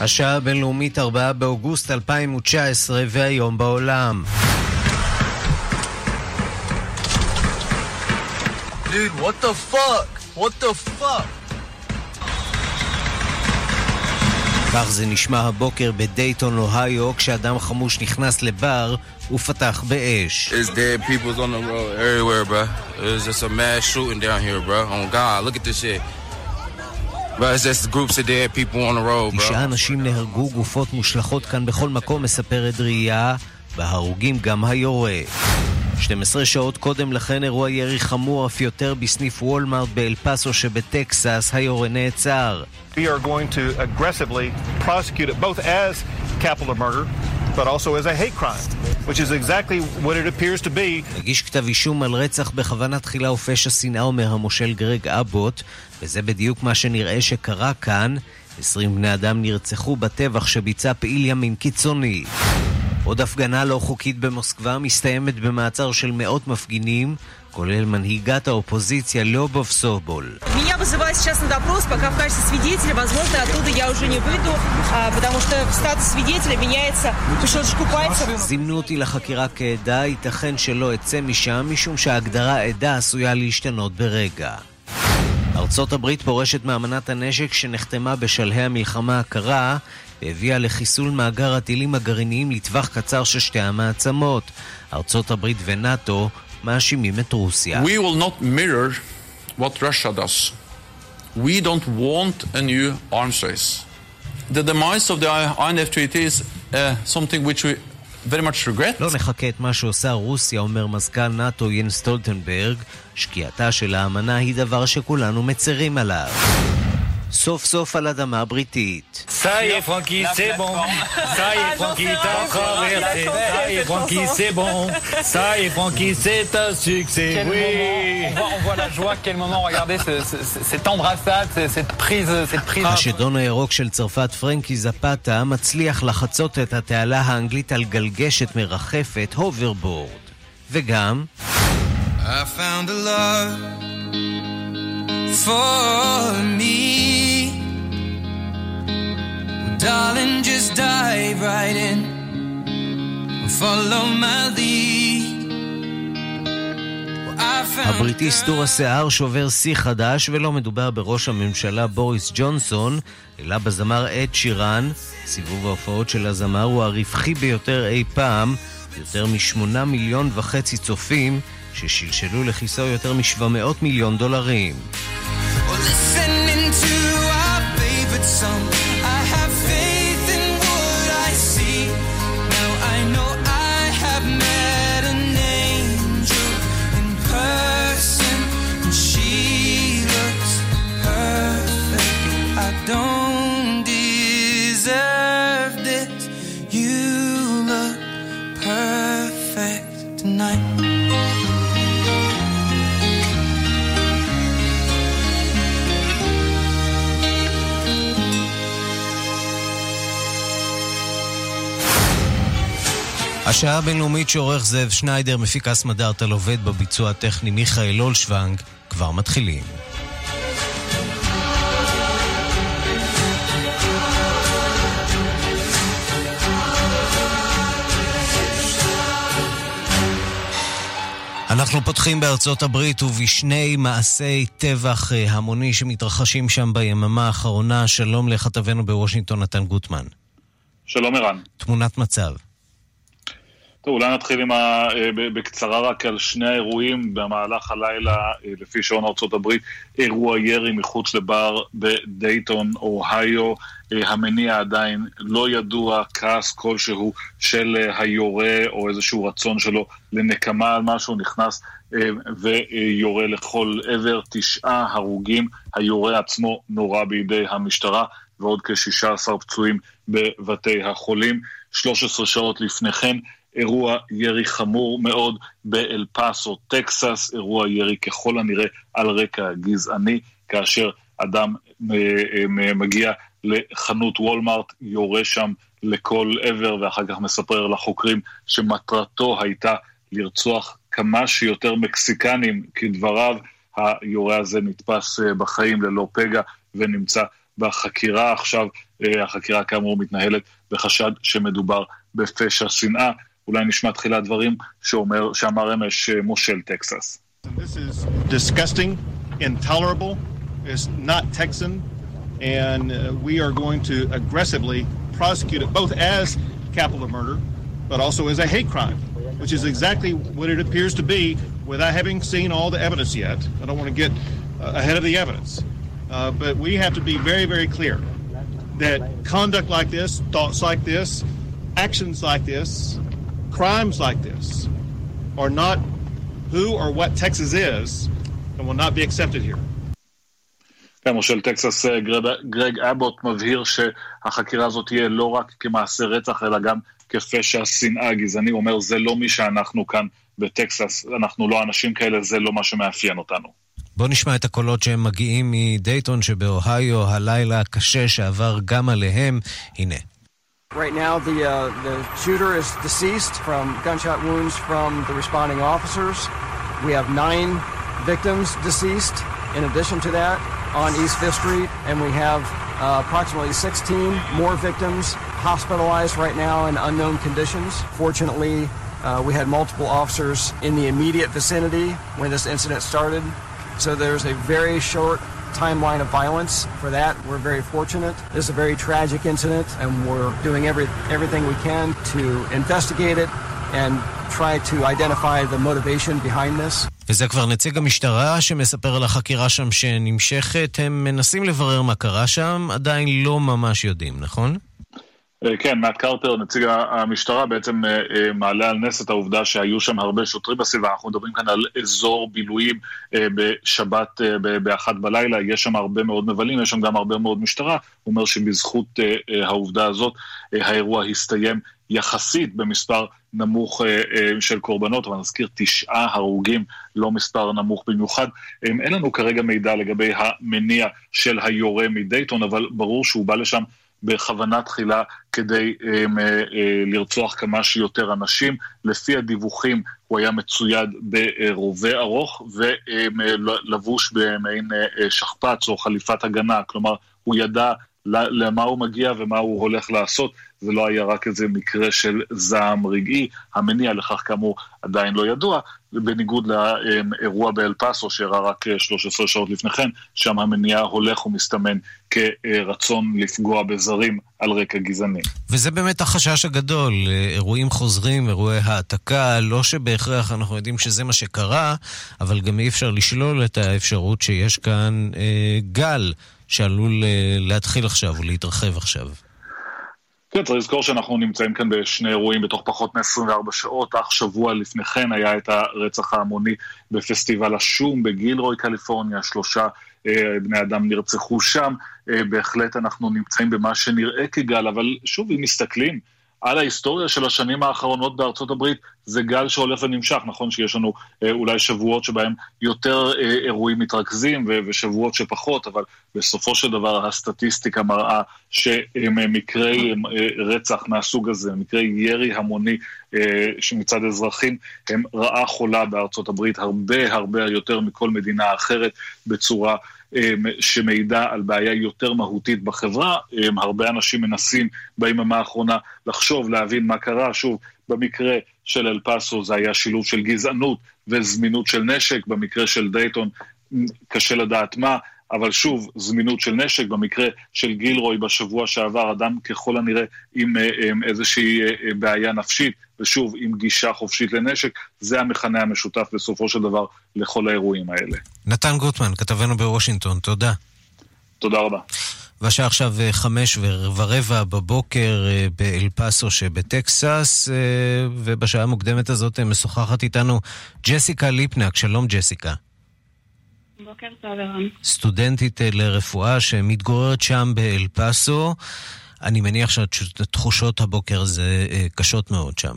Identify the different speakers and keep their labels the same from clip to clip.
Speaker 1: השעה הבינלאומית 4 באוגוסט 2019 והיום בעולם.
Speaker 2: Dude, what the fuck? What the fuck?
Speaker 1: כך זה נשמע הבוקר בדייטון, אוהיו, כשאדם חמוש נכנס לבר ופתח באש.
Speaker 3: It's dead peoples on the road everywhere, bro. It's just a mass shooting down here, bro. On God, look at this shit. Bro, it's just groups of dead people on the road, bro.
Speaker 1: תשעה אנשים נהרגו, גופות מושלכות כאן בכל מקום, מספרת ראייה, בהרוגים גם היורה. 12 שעות קודם לכן אירוע ירי חמור אף יותר בסניף וולמארט באל פאסו שבטקסס, היורה נעצר.
Speaker 4: We are going to aggressively prosecute it both as capital murder but also as a hate crime, which is exactly what it appears to be.
Speaker 1: הגיש כתב אישום על רצח בכוונה תחילה ופשע שנאה, אומר המושל גרג אבוט, וזה בדיוק מה שנראה שקרה כאן. 20 בני אדם נרצחו בטבח שביצע פעיל ימין קיצוני. עוד הפגנה לא חוקית במוסקבה מסתיימת במעצר של מאות מפגינים, כולל מנהיגת האופוזיציה לובוב סובול. זימנו אותי לחקירה כעדה, ייתכן שלא אצא משם, משום שההגדרה עדה עשויה להשתנות ברגע. ארצות הברית פורשת מאמנת הנשק שנחתמה בשלהי המלחמה הקרה. והביאה לחיסול מאגר הטילים הגרעיניים לטווח קצר של שתי המעצמות. ארצות הברית ונאט"ו מאשימים את רוסיה.
Speaker 5: We will not mirror what Russia does. We don't want a new arms race. The demise of the INF treaty is uh, something which we very much regret.
Speaker 1: לא נחכה את מה שעושה רוסיה, אומר מזכ"ל נאט"ו ין סטולטנברג, שקיעתה של האמנה היא דבר שכולנו מצרים עליו. סוף סוף על אדמה בריטית.
Speaker 6: Ça y est, Francky, c'est bon. Ça y est, Francky, t'as traversé. Ça y est, Francky, c'est bon. Ça y est, Francky, c'est un succès.
Speaker 7: Quel
Speaker 6: Oui.
Speaker 7: moment, on, voit, on voit la joie, quel moment, regardez ce- ce- ce- cette embrassade, ce- cette prise, cette prise.
Speaker 1: השדון הירוק של צרפת, פרנקי זפתה, מצליח לחצות את התעלה האנגלית על גלגשת מרחפת, הוברבורד. וגם...
Speaker 8: I found a love for me. Well, darling, just dive right in. Follow my lead.
Speaker 1: הבריטי סטור השיער שובר שיא חדש, ולא מדובר בראש הממשלה בוריס ג'ונסון, אלא בזמר אד שירן. סיבוב ההופעות של הזמר הוא הרווחי ביותר אי פעם, יותר משמונה מיליון וחצי צופים, ששלשלו לכיסו יותר מ-700 מיליון דולרים.
Speaker 8: Listening to our favorite song,
Speaker 1: השעה הבינלאומית שעורך זאב שניידר, מפיק אס מדארטל עובד בביצוע הטכני מיכאל אולשוונג, כבר מתחילים. אנחנו פותחים בארצות הברית ובשני מעשי טבח אה, המוני שמתרחשים שם ביממה האחרונה. שלום לכתבנו בוושינגטון, נתן גוטמן.
Speaker 9: שלום ערן.
Speaker 1: תמונת מצב.
Speaker 9: טוב, אולי נתחיל עם ה... אה, בקצרה רק על שני האירועים במהלך הלילה, אה, לפי שעון ארה"ב, אירוע ירי מחוץ לבר בדייטון, אוהיו. אה, המניע עדיין לא ידוע, כעס כלשהו של היורה או איזשהו רצון שלו לנקמה על משהו, נכנס ויורה לכל עבר, תשעה הרוגים, היורה עצמו נורה בידי המשטרה ועוד כ-16 פצועים בבתי החולים. 13 שעות לפני כן, אירוע ירי חמור מאוד באל פאסו, טקסס, אירוע ירי ככל הנראה על רקע גזעני, כאשר אדם אה, אה, מגיע לחנות וולמארט, יורה שם לכל עבר, ואחר כך מספר לחוקרים שמטרתו הייתה לרצוח כמה שיותר מקסיקנים, כדבריו, היורה הזה נתפס אה, בחיים ללא פגע ונמצא בחקירה עכשיו. אה, החקירה כאמור מתנהלת בחשד שמדובר בפשע שנאה. אולי נשמע תחילת דברים שאומר, שאמר אמש אה, מושל טקסס.
Speaker 4: This is disgusting, intolerable, it's not Texan, and uh, we are going to aggressively prosecute it both as capital murder, but also as a hate crime, which is exactly what it appears to be without having seen all the evidence yet. I don't want to get uh, ahead of the evidence, uh, but we have to be very, very clear that conduct like this, thoughts like this, actions like this, crimes like this are not who or what Texas is and will not be accepted here.
Speaker 9: כן, מושל טקסס אה, גרג, גרג אבוט מבהיר שהחקירה הזאת תהיה לא רק כמעשה רצח, אלא גם כפשע שנאה גזעני. הוא אומר, זה לא מי שאנחנו כאן בטקסס, אנחנו לא אנשים כאלה, זה לא מה שמאפיין אותנו.
Speaker 1: בואו נשמע את הקולות שהם מגיעים מדייטון שבאוהיו, הלילה הקשה שעבר גם עליהם. הנה.
Speaker 10: Right now, the, uh, the shooter is deceased from gunshot wounds from the responding officers. We have nine victims deceased in addition to that on East Fifth Street, and we have uh, approximately 16 more victims hospitalized right now in unknown conditions. Fortunately, uh, we had multiple officers in the immediate vicinity when this incident started, so there's a very short timeline of violence. For that, we're very fortunate. This is a very tragic incident, and we're doing every, everything we can to investigate it and try to identify the motivation behind this.
Speaker 1: וזה כבר נציג המשטרה שמספר על החקירה שם שנמשכת. הם מנסים לברר מה קרה שם, עדיין לא ממש יודעים, נכון?
Speaker 9: כן, מאט קרטר, נציג המשטרה, בעצם מעלה על נס את העובדה שהיו שם הרבה שוטרים בסביבה. אנחנו מדברים כאן על אזור בילויים בשבת באחת בלילה, יש שם הרבה מאוד מבלים, יש שם גם הרבה מאוד משטרה. הוא אומר שבזכות העובדה הזאת האירוע הסתיים יחסית במספר נמוך של קורבנות, אבל נזכיר תשעה הרוגים, לא מספר נמוך במיוחד. אין לנו כרגע מידע לגבי המניע של היורה מדייטון, אבל ברור שהוא בא לשם בכוונה תחילה כדי um, uh, לרצוח כמה שיותר אנשים. לפי הדיווחים הוא היה מצויד ברובה ארוך ולבוש במעין uh, שכפ"ץ או חליפת הגנה, כלומר הוא ידע למה הוא מגיע ומה הוא הולך לעשות, זה לא היה רק איזה מקרה של זעם רגעי, המניע לכך כאמור עדיין לא ידוע, בניגוד לאירוע באל פאסו שאירע רק 13 שעות לפני כן, שם המניע הולך ומסתמן כרצון לפגוע בזרים על רקע גזעני.
Speaker 1: וזה באמת החשש הגדול, אירועים חוזרים, אירועי העתקה, לא שבהכרח אנחנו יודעים שזה מה שקרה, אבל גם אי אפשר לשלול את האפשרות שיש כאן אה, גל. שעלול להתחיל עכשיו ולהתרחב עכשיו.
Speaker 9: כן, צריך לזכור שאנחנו נמצאים כאן בשני אירועים בתוך פחות מ-24 שעות. אך שבוע לפני כן היה את הרצח ההמוני בפסטיבל השום בגילרוי, קליפורניה. שלושה אה, בני אדם נרצחו שם. אה, בהחלט אנחנו נמצאים במה שנראה כגל, אבל שוב, אם מסתכלים על ההיסטוריה של השנים האחרונות בארצות הברית, זה גל שהולך ונמשך. נכון שיש לנו אה, אולי שבועות שבהם יותר אה, אירועים מתרכזים ושבועות שפחות, אבל בסופו של דבר הסטטיסטיקה מראה שמקרי אה, רצח מהסוג הזה, מקרי ירי המוני אה, מצד אזרחים, הם רעה חולה בארצות הברית, הרבה הרבה יותר מכל מדינה אחרת בצורה... שמעידה על בעיה יותר מהותית בחברה. הרבה אנשים מנסים ביממה האחרונה לחשוב, להבין מה קרה. שוב, במקרה של אל פאסו זה היה שילוב של גזענות וזמינות של נשק, במקרה של דייטון קשה לדעת מה. אבל שוב, זמינות של נשק, במקרה של גילרוי בשבוע שעבר, אדם ככל הנראה עם, עם איזושהי בעיה נפשית, ושוב, עם גישה חופשית לנשק, זה המכנה המשותף בסופו של דבר לכל האירועים האלה.
Speaker 1: נתן גוטמן, כתבנו בוושינגטון, תודה.
Speaker 9: תודה רבה.
Speaker 1: והשעה עכשיו חמש ורבע בבוקר באל פאסו שבטקסס, ובשעה המוקדמת הזאת משוחחת איתנו ג'סיקה ליפנק. שלום ג'סיקה.
Speaker 11: בוקר טוב, ערן.
Speaker 1: סטודנטית לרפואה שמתגוררת שם באל פאסו. אני מניח שהתחושות הבוקר זה קשות מאוד שם.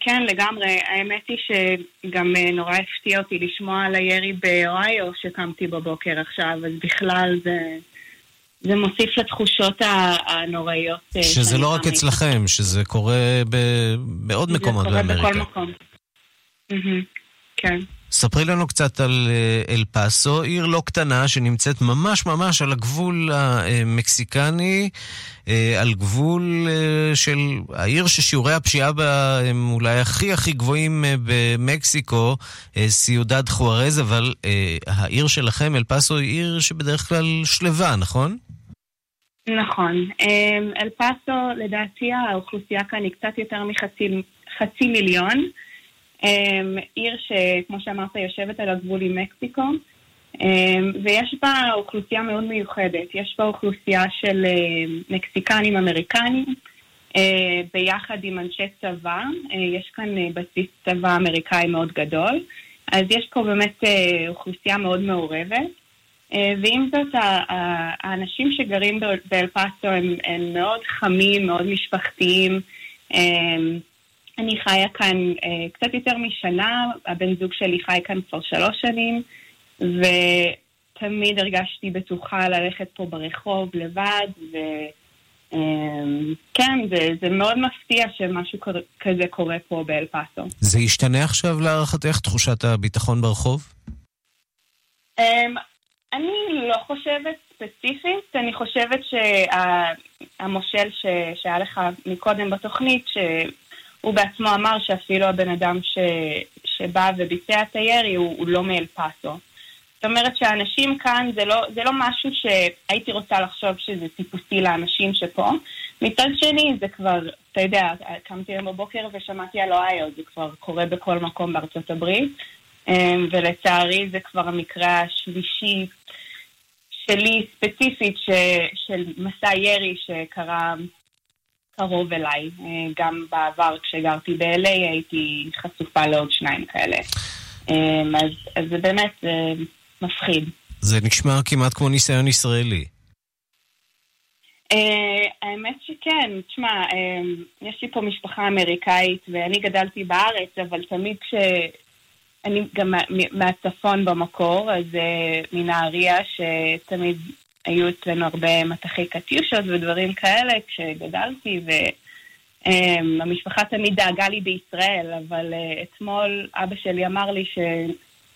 Speaker 11: כן, לגמרי. האמת היא שגם נורא הפתיע אותי לשמוע על הירי באוהיו שקמתי בבוקר עכשיו, אז בכלל זה זה מוסיף לתחושות הנוראיות. אה,
Speaker 1: שזה לא רק אצלכם, שזה קורה בעוד מקומות
Speaker 11: זה קורה בכל
Speaker 1: באמריקה.
Speaker 11: מקום. כן.
Speaker 1: ספרי לנו קצת על אה, אל פאסו, עיר לא קטנה שנמצאת ממש ממש על הגבול המקסיקני, אה, על גבול אה, של העיר ששיעורי הפשיעה בה הם אולי הכי הכי גבוהים במקסיקו, סיודד חוארז, אבל העיר שלכם, אל פאסו, היא עיר שבדרך כלל שלווה, נכון?
Speaker 11: נכון. אמ, אל פאסו, לדעתי האוכלוסייה כאן היא קצת יותר מחצי חצי מיליון. אמ, עיר שכמו שאמרת יושבת על הגבול עם מקסיקו, אמ, ויש בה אוכלוסייה מאוד מיוחדת. יש בה אוכלוסייה של אה, מקסיקנים אמריקנים, אה, ביחד עם אנשי צבא. אה, יש כאן בסיס צבא אמריקאי מאוד גדול. אז יש פה באמת אוכלוסייה מאוד מעורבת. ועם זאת, האנשים שגרים ב- באל פאסו הם, הם מאוד חמים, מאוד משפחתיים. אה, אני חיה כאן אה, קצת יותר משנה, הבן זוג שלי חי כאן כבר שלוש שנים, ותמיד הרגשתי בטוחה ללכת פה ברחוב לבד, וכן, זה, זה מאוד מפתיע שמשהו כזה קורה פה באל פאסו.
Speaker 1: זה ישתנה עכשיו להערכתך, תחושת הביטחון ברחוב?
Speaker 11: Um, אני לא חושבת ספציפית, אני חושבת שהמושל ש... שהיה לך מקודם בתוכנית, שהוא בעצמו אמר שאפילו הבן אדם ש... שבא וביצע את הירי הוא, הוא לא מאל פאסו. זאת אומרת שהאנשים כאן זה לא, זה לא משהו שהייתי רוצה לחשוב שזה טיפוסי לאנשים שפה. מצד שני זה כבר, אתה יודע, קמתי היום בבוקר ושמעתי על אוהיו, זה כבר קורה בכל מקום בארצות הברית. אמ, ולצערי זה כבר המקרה השלישי שלי ספציפית ש, של מסע ירי שקרה קרוב אליי. אה, גם בעבר כשגרתי ב-LA הייתי חשופה לעוד שניים כאלה. אמ, אז, אז זה באמת אה, מפחיד.
Speaker 1: זה נשמע כמעט כמו ניסיון ישראלי.
Speaker 11: Uh, האמת שכן, תשמע, uh, יש לי פה משפחה אמריקאית ואני גדלתי בארץ, אבל תמיד כש... אני גם מה- מהצפון במקור, אז uh, מנהריה, שתמיד היו אצלנו הרבה מטחי קטיושות ודברים כאלה כשגדלתי, והמשפחה תמיד דאגה לי בישראל, אבל uh, אתמול אבא שלי אמר לי ש...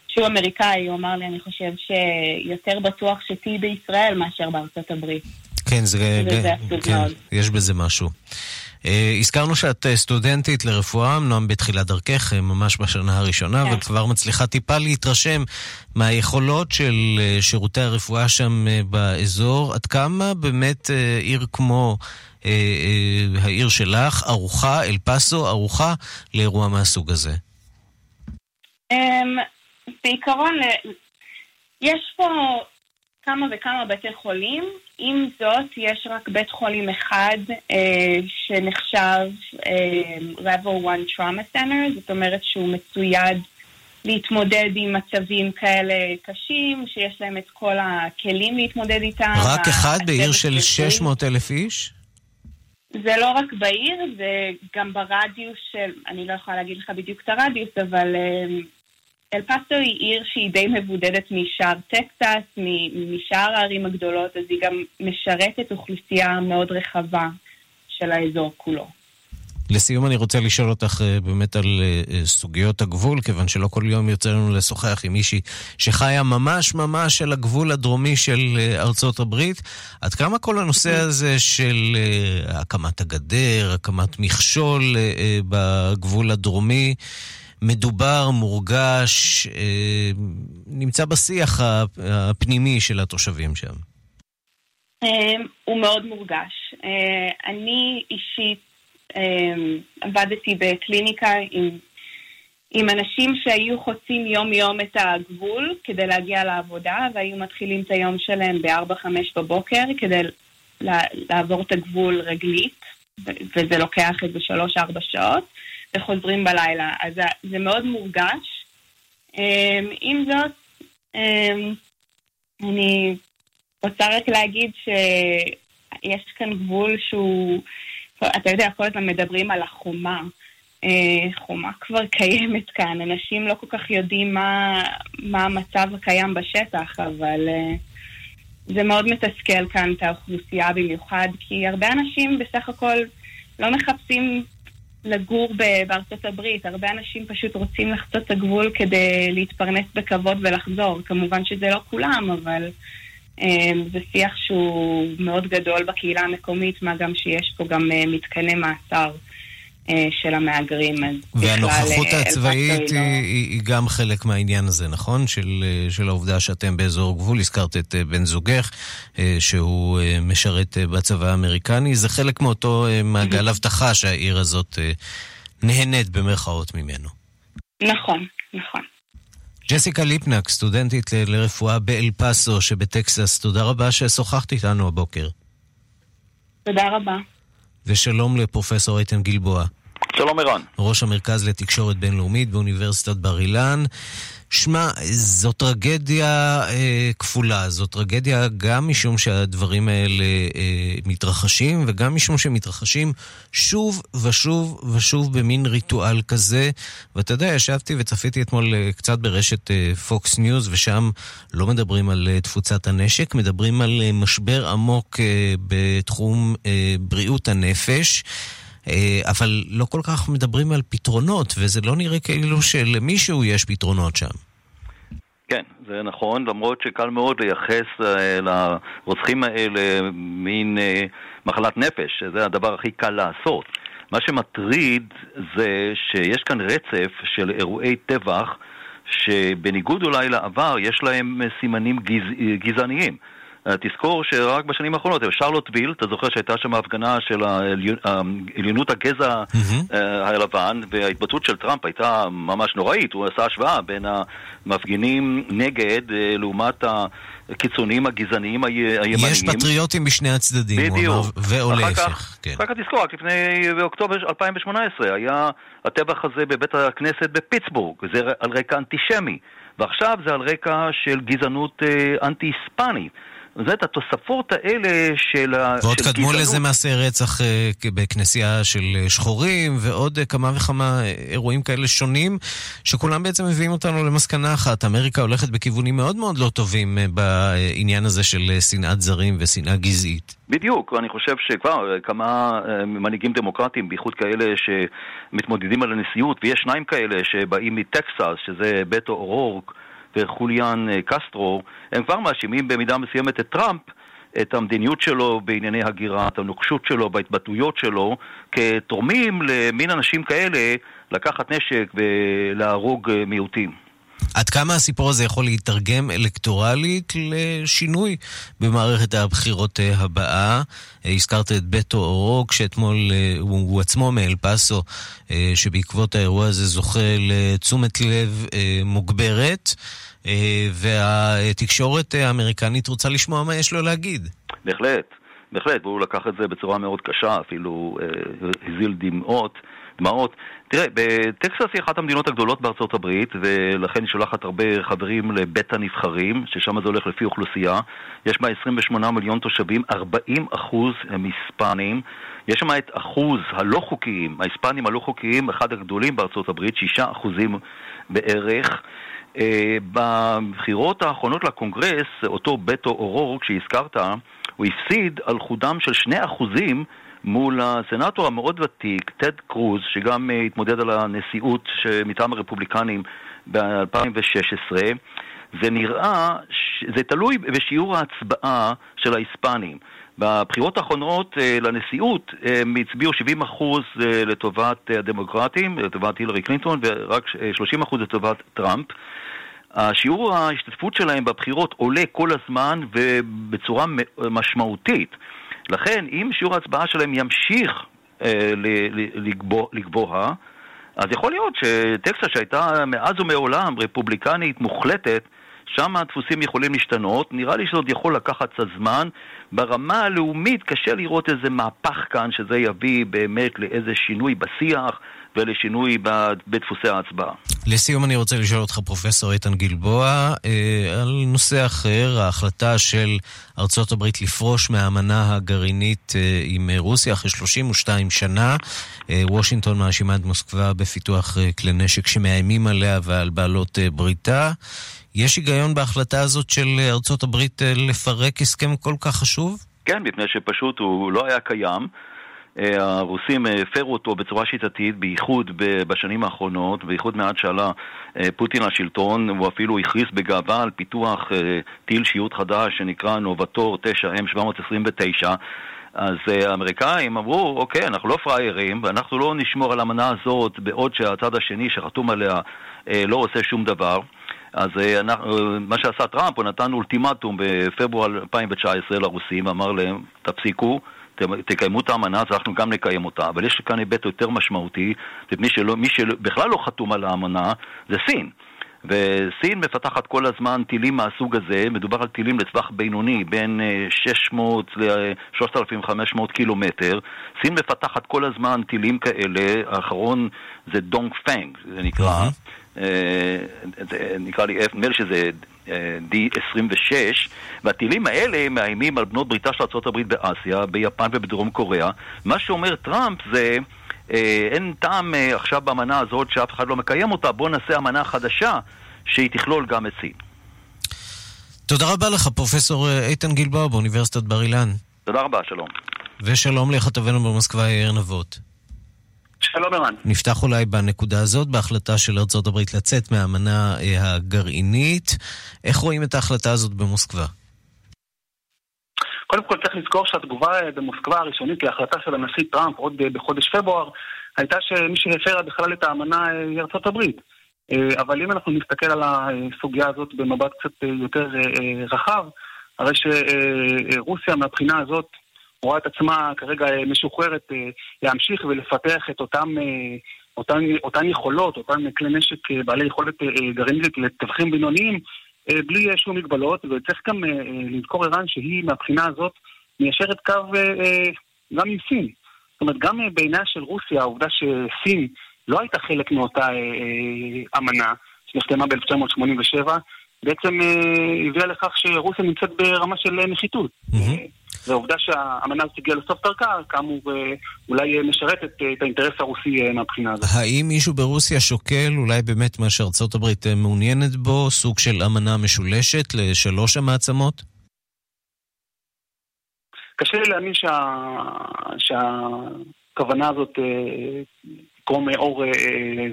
Speaker 11: שהוא אמריקאי, הוא אמר לי, אני חושב שיותר בטוח שתהיי בישראל מאשר בארצות הברית.
Speaker 1: כן, זה...
Speaker 11: וזה עצוב
Speaker 1: כן,
Speaker 11: מאוד.
Speaker 1: יש בזה משהו. אה, הזכרנו שאת אה, סטודנטית לרפואה, אמנם בתחילת דרכך, אה, ממש בשנה הראשונה,
Speaker 11: כן.
Speaker 1: וכבר מצליחה טיפה להתרשם מהיכולות של שירותי הרפואה שם באזור. עד כמה באמת עיר כמו העיר שלך, ערוכה, אל פאסו, ערוכה לאירוע מהסוג הזה?
Speaker 11: אמ, בעיקרון, יש פה כמה וכמה בתי חולים, עם זאת, יש רק בית חולים אחד אה, שנחשב אה, Level 1 Trauma Center, זאת אומרת שהוא מצויד להתמודד עם מצבים כאלה קשים, שיש להם את כל הכלים להתמודד איתם.
Speaker 1: רק אחד בעיר של
Speaker 11: רפואי.
Speaker 1: 600 אלף איש?
Speaker 11: זה לא רק בעיר, זה גם ברדיוס של, אני לא יכולה להגיד לך בדיוק את הרדיוס, אבל אמ, אל פאסו היא עיר שהיא די מבודדת משאר טקסס, משאר הערים הגדולות, אז היא גם משרתת אוכלוסייה מאוד רחבה של האזור כולו.
Speaker 1: לסיום אני רוצה לשאול אותך אה, באמת על אה, אה, סוגיות הגבול, כיוון שלא כל יום יוצא לנו לשוחח עם מישהי שחיה ממש ממש על הגבול הדרומי של ארצות הברית. עד כמה כל הנושא הזה של הקמת הגדר, הקמת מכשול בגבול הדרומי, מדובר, מורגש, אה, נמצא בשיח הפ- הפנימי של התושבים שם.
Speaker 11: אמ, הוא מאוד מורגש. אה, אני אישית אמ, עבדתי בקליניקה עם, עם אנשים שהיו חוצים יום-יום את הגבול כדי להגיע לעבודה, והיו מתחילים את היום שלהם ב-4-5 בבוקר כדי לעבור את הגבול רגלית, וזה לוקח איזה 3-4 שעות, וחוזרים בלילה. אז זה מאוד מורגש. אמ, עם זאת, אמ, אני רוצה רק להגיד שיש כאן גבול שהוא, אתה יודע, כל הזמן מדברים על החומה. אה, חומה כבר קיימת כאן, אנשים לא כל כך יודעים מה, מה המצב הקיים בשטח, אבל אה, זה מאוד מתסכל כאן את האוכלוסייה במיוחד, כי הרבה אנשים בסך הכל לא מחפשים לגור בארצות הברית, הרבה אנשים פשוט רוצים לחצות את הגבול כדי להתפרנס בכבוד ולחזור. כמובן שזה לא כולם, אבל אה, זה שיח שהוא מאוד גדול בקהילה המקומית, מה גם שיש פה גם אה, מתקני מאסר. אה, של המהגרים,
Speaker 1: והנוכחות
Speaker 11: בכלל, אה,
Speaker 1: הצבאית
Speaker 11: היא
Speaker 1: היא, היא, היא גם חלק מהעניין הזה, נכון? של, אה, של העובדה שאתם באזור גבול, הזכרת את בן זוגך, שהוא משרת בצבא האמריקני, זה חלק מאותו מעגל אבטחה שהעיר הזאת נהנית במרכאות ממנו.
Speaker 11: לא- נכון, נכון.
Speaker 1: ג'סיקה ליפנק, סטודנטית לרפואה באל פאסו שבטקסס, תודה רבה ששוחחת איתנו הבוקר.
Speaker 11: תודה רבה.
Speaker 1: ושלום לפרופסור איתן גלבוע.
Speaker 12: שלום ערן.
Speaker 1: ראש המרכז לתקשורת בינלאומית באוניברסיטת בר אילן. שמע, זו טרגדיה אה, כפולה. זו טרגדיה גם משום שהדברים האלה אה, מתרחשים, וגם משום שהם מתרחשים שוב ושוב ושוב במין ריטואל כזה. ואתה יודע, ישבתי וצפיתי אתמול אה, קצת ברשת אה, ניוז, ושם לא מדברים על אה, תפוצת הנשק, מדברים על אה, משבר עמוק אה, בתחום אה, בריאות הנפש. אה, אבל לא כל כך מדברים על פתרונות, וזה לא נראה כאילו שלמישהו יש פתרונות שם.
Speaker 12: כן, זה נכון, למרות שקל מאוד לייחס אה, לרוצחים האלה מין אה, מחלת נפש, שזה הדבר הכי קל לעשות. מה שמטריד זה שיש כאן רצף של אירועי טבח שבניגוד אולי לעבר יש להם סימנים גז... גזעניים. אה, תזכור שרק בשנים האחרונות, שרלוטוויל, אתה זוכר שהייתה שם הפגנה של עליונות הגזע mm-hmm. הלבן, וההתבטאות של טראמפ הייתה ממש נוראית, הוא עשה השוואה בין המפגינים נגד לעומת הקיצוניים הגזעניים הימניים.
Speaker 1: יש פטריוטים בשני הצדדים,
Speaker 12: בדיוק.
Speaker 1: הוא אמר, ואו להפך.
Speaker 12: כן. אחר כך תזכור, רק לפני, באוקטובר 2018 היה הטבח הזה בבית הכנסת בפיטסבורג, זה על רקע אנטישמי. ועכשיו זה על רקע של גזענות אה, אנטי-היספנית. זאת התוספות האלה של הגזענות.
Speaker 1: ועוד קדמו לזה מעשי רצח אה, בכנסייה של אה, שחורים, ועוד אה, כמה וכמה אירועים כאלה שונים, שכולם בעצם מביאים אותנו למסקנה אחת. אמריקה הולכת בכיוונים מאוד מאוד לא טובים בעניין הזה של שנאת זרים ושנאה גזעית.
Speaker 12: בדיוק, אני חושב שכבר כמה מנהיגים דמוקרטיים, בייחוד כאלה שמתמודדים על הנשיאות, ויש שניים כאלה שבאים מטקסס, שזה בטו אורורק, וחוליאן קסטרו, הם כבר מאשימים במידה מסוימת את טראמפ את המדיניות שלו בענייני הגירה, את הנוקשות שלו, בהתבטאויות שלו, כתורמים למין אנשים כאלה לקחת נשק ולהרוג מיעוטים.
Speaker 1: עד כמה הסיפור הזה יכול להתרגם אלקטורלית לשינוי במערכת הבחירות הבאה? הזכרת את בטו אורוק, שאתמול הוא, הוא עצמו מאל פאסו, שבעקבות האירוע הזה זוכה לתשומת לב מוגברת, והתקשורת האמריקנית רוצה לשמוע מה יש לו להגיד.
Speaker 12: בהחלט, בהחלט, והוא לקח את זה בצורה מאוד קשה, אפילו הזיל דמעות. דמעות. תראה, טקסס היא אחת המדינות הגדולות בארצות הברית, ולכן היא שולחת הרבה חברים לבית הנבחרים, ששם זה הולך לפי אוכלוסייה. יש בה 28 מיליון תושבים, 40 אחוז הם היספנים. יש שם את אחוז הלא חוקיים, ההיספנים הלא חוקיים, אחד הגדולים בארצות הברית, 6 אחוזים בערך. Uh, בבחירות האחרונות לקונגרס, אותו בטו אורורק שהזכרת, הוא הפסיד על חודם של 2 אחוזים מול הסנאטור המאוד ותיק, טד קרוז, שגם uh, התמודד על הנשיאות מטעם הרפובליקנים ב-2016. זה נראה, זה תלוי בשיעור ההצבעה של ההיספנים. בבחירות האחרונות uh, לנשיאות הם הצביעו 70% uh, לטובת הדמוקרטים, לטובת הילרי קלינטון, ורק uh, 30% לטובת טראמפ. השיעור ההשתתפות שלהם בבחירות עולה כל הזמן ובצורה משמעותית. לכן, אם שיעור ההצבעה שלהם ימשיך אה, לגבוה, לגבוה, אז יכול להיות שטקסס שהייתה מאז ומעולם רפובליקנית מוחלטת, שם הדפוסים יכולים להשתנות. נראה לי שזה עוד יכול לקחת קצת זמן. ברמה הלאומית קשה לראות איזה מהפך כאן, שזה יביא באמת לאיזה שינוי בשיח ולשינוי בדפוסי ההצבעה.
Speaker 1: לסיום אני רוצה לשאול אותך, פרופסור איתן גלבוע, אה, על נושא אחר, ההחלטה של ארצות הברית לפרוש מהאמנה הגרעינית אה, עם רוסיה אחרי 32 שנה. אה, וושינגטון מאשימה את מוסקבה בפיתוח כלי נשק שמאיימים עליה ועל בעלות בריתה. יש היגיון בהחלטה הזאת של ארצות הברית לפרק הסכם כל כך חשוב?
Speaker 12: כן, מפני שפשוט הוא לא היה קיים. הרוסים הפרו אותו בצורה שיטתית, בייחוד בשנים האחרונות, בייחוד מאז שעלה פוטין לשלטון, הוא אפילו הכריז בגאווה על פיתוח טיל שיעוט חדש שנקרא נובטור 9M729 אז האמריקאים אמרו, אוקיי, אנחנו לא פראיירים, ואנחנו לא נשמור על האמנה הזאת בעוד שהצד השני שחתום עליה לא עושה שום דבר. אז מה שעשה טראמפ, הוא נתן אולטימטום בפברואר 2019 לרוסים, אמר להם, תפסיקו, תקיימו את האמנה, אז אנחנו גם נקיים אותה. אבל יש כאן היבט יותר משמעותי, שלא, שבכלל לא חתום על האמנה זה סין. וסין מפתחת כל הזמן טילים מהסוג הזה, מדובר על טילים לטווח בינוני, בין 600 ל-3,500 קילומטר. סין מפתחת כל הזמן טילים כאלה, האחרון זה דונג פנג, זה נקרא. נקרא לי, נדמה לי שזה D26, והטילים האלה מאיימים על בנות בריתה של ארה"ב באסיה, ביפן ובדרום קוריאה. מה שאומר טראמפ זה... אין טעם עכשיו באמנה הזאת שאף אחד לא מקיים אותה, בואו נעשה אמנה חדשה שהיא תכלול גם את סין.
Speaker 1: תודה רבה לך, פרופסור איתן גלבוע באוניברסיטת בר אילן.
Speaker 12: תודה רבה, שלום.
Speaker 1: ושלום לכתבנו במוסקבה, יאיר נבות.
Speaker 13: שלום ערן.
Speaker 1: נפתח אולי בנקודה הזאת, בהחלטה של ארצות הברית לצאת מהאמנה הגרעינית. איך רואים את ההחלטה הזאת במוסקבה?
Speaker 13: קודם כל צריך לזכור שהתגובה במוסקבה הראשונית להחלטה של הנשיא טראמפ עוד בחודש פברואר הייתה שמי שהפרה בכלל את האמנה היא ארצות הברית. אבל אם אנחנו נסתכל על הסוגיה הזאת במבט קצת יותר רחב, הרי שרוסיה מהבחינה הזאת רואה את עצמה כרגע משוחררת להמשיך ולפתח את אותם, אותן, אותן יכולות, אותן כלי נשק בעלי יכולת גרעינית לטווחים בינוניים בלי שום מגבלות, וצריך גם לזכור ערן שהיא מהבחינה הזאת מיישרת קו גם עם סין. זאת אומרת, גם בעיניה של רוסיה, העובדה שסין לא הייתה חלק מאותה אמנה שנחתמה ב-1987, בעצם הביאה לכך שרוסיה נמצאת ברמה של נחיתות. והעובדה שהאמנה הזאת הגיעה לסוף דרכה, כאמור אולי משרת את, את האינטרס הרוסי מהבחינה הזאת.
Speaker 1: האם מישהו ברוסיה שוקל, אולי באמת מה שארצות הברית מעוניינת בו, סוג של אמנה משולשת לשלוש המעצמות?
Speaker 13: קשה לי להאמין שה... שהכוונה הזאת תקרום אור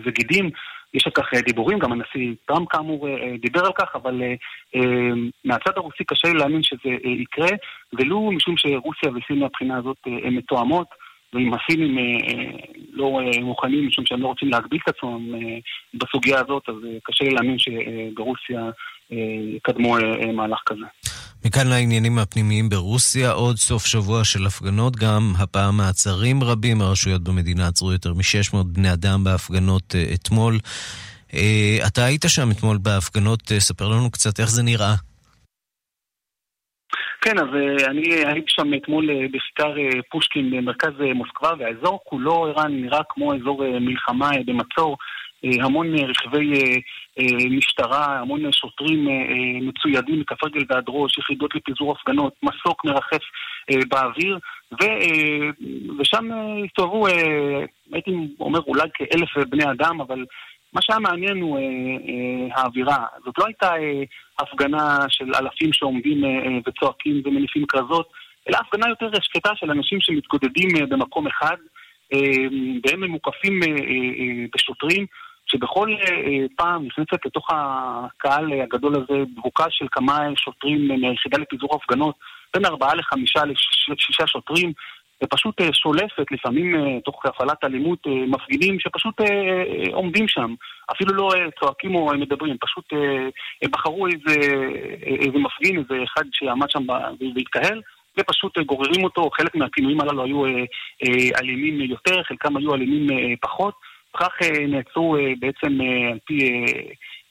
Speaker 13: וגידים. יש על כך דיבורים, גם הנשיא טראמפ כאמור דיבר על כך, אבל מהצד הרוסי קשה לי להאמין שזה יקרה, ולו משום שרוסיה וסין מהבחינה הזאת הן מתואמות, ואם הסינים לא מוכנים משום שהם לא רוצים להגביל את עצמם בסוגיה הזאת, אז קשה לי להאמין שברוסיה יקדמו מהלך כזה.
Speaker 1: מכאן לעניינים הפנימיים ברוסיה, עוד סוף שבוע של הפגנות, גם הפעם מעצרים רבים, הרשויות במדינה עצרו יותר מ-600 בני אדם בהפגנות אתמול. אתה היית שם אתמול בהפגנות, ספר לנו קצת איך זה נראה.
Speaker 13: כן, אז אני הייתי שם אתמול בכיכר פושקין במרכז מוסקבה, והאזור כולו, ערן, נראה כמו אזור מלחמה במצור. המון רכבי משטרה, המון שוטרים מצוידים מכף רגל ועד ראש, יחידות לפיזור הפגנות, מסוק מרחף באוויר, ו, ושם הסתובבו, הייתי אומר אולי כאלף בני אדם, אבל מה שהיה מעניין הוא האווירה. זאת לא הייתה הפגנה של אלפים שעומדים וצועקים ומניפים כרזות, אלא הפגנה יותר שקטה של אנשים שמתגודדים במקום אחד, והם מוקפים בשוטרים. שבכל פעם נכנסת לתוך הקהל הגדול הזה דבוקה של כמה שוטרים מהיחידה לפיזור הפגנות, בין ארבעה לחמישה לשישה שוטרים, ופשוט שולפת, לפעמים תוך הפעלת אלימות, מפגינים שפשוט עומדים שם, אפילו לא צועקים או מדברים, פשוט בחרו איזה, איזה מפגין, איזה אחד שעמד שם והתקהל. ופשוט גוררים אותו, חלק מהפינויים הללו היו אלימים יותר, חלקם היו אלימים פחות. וכך נעצרו בעצם על פי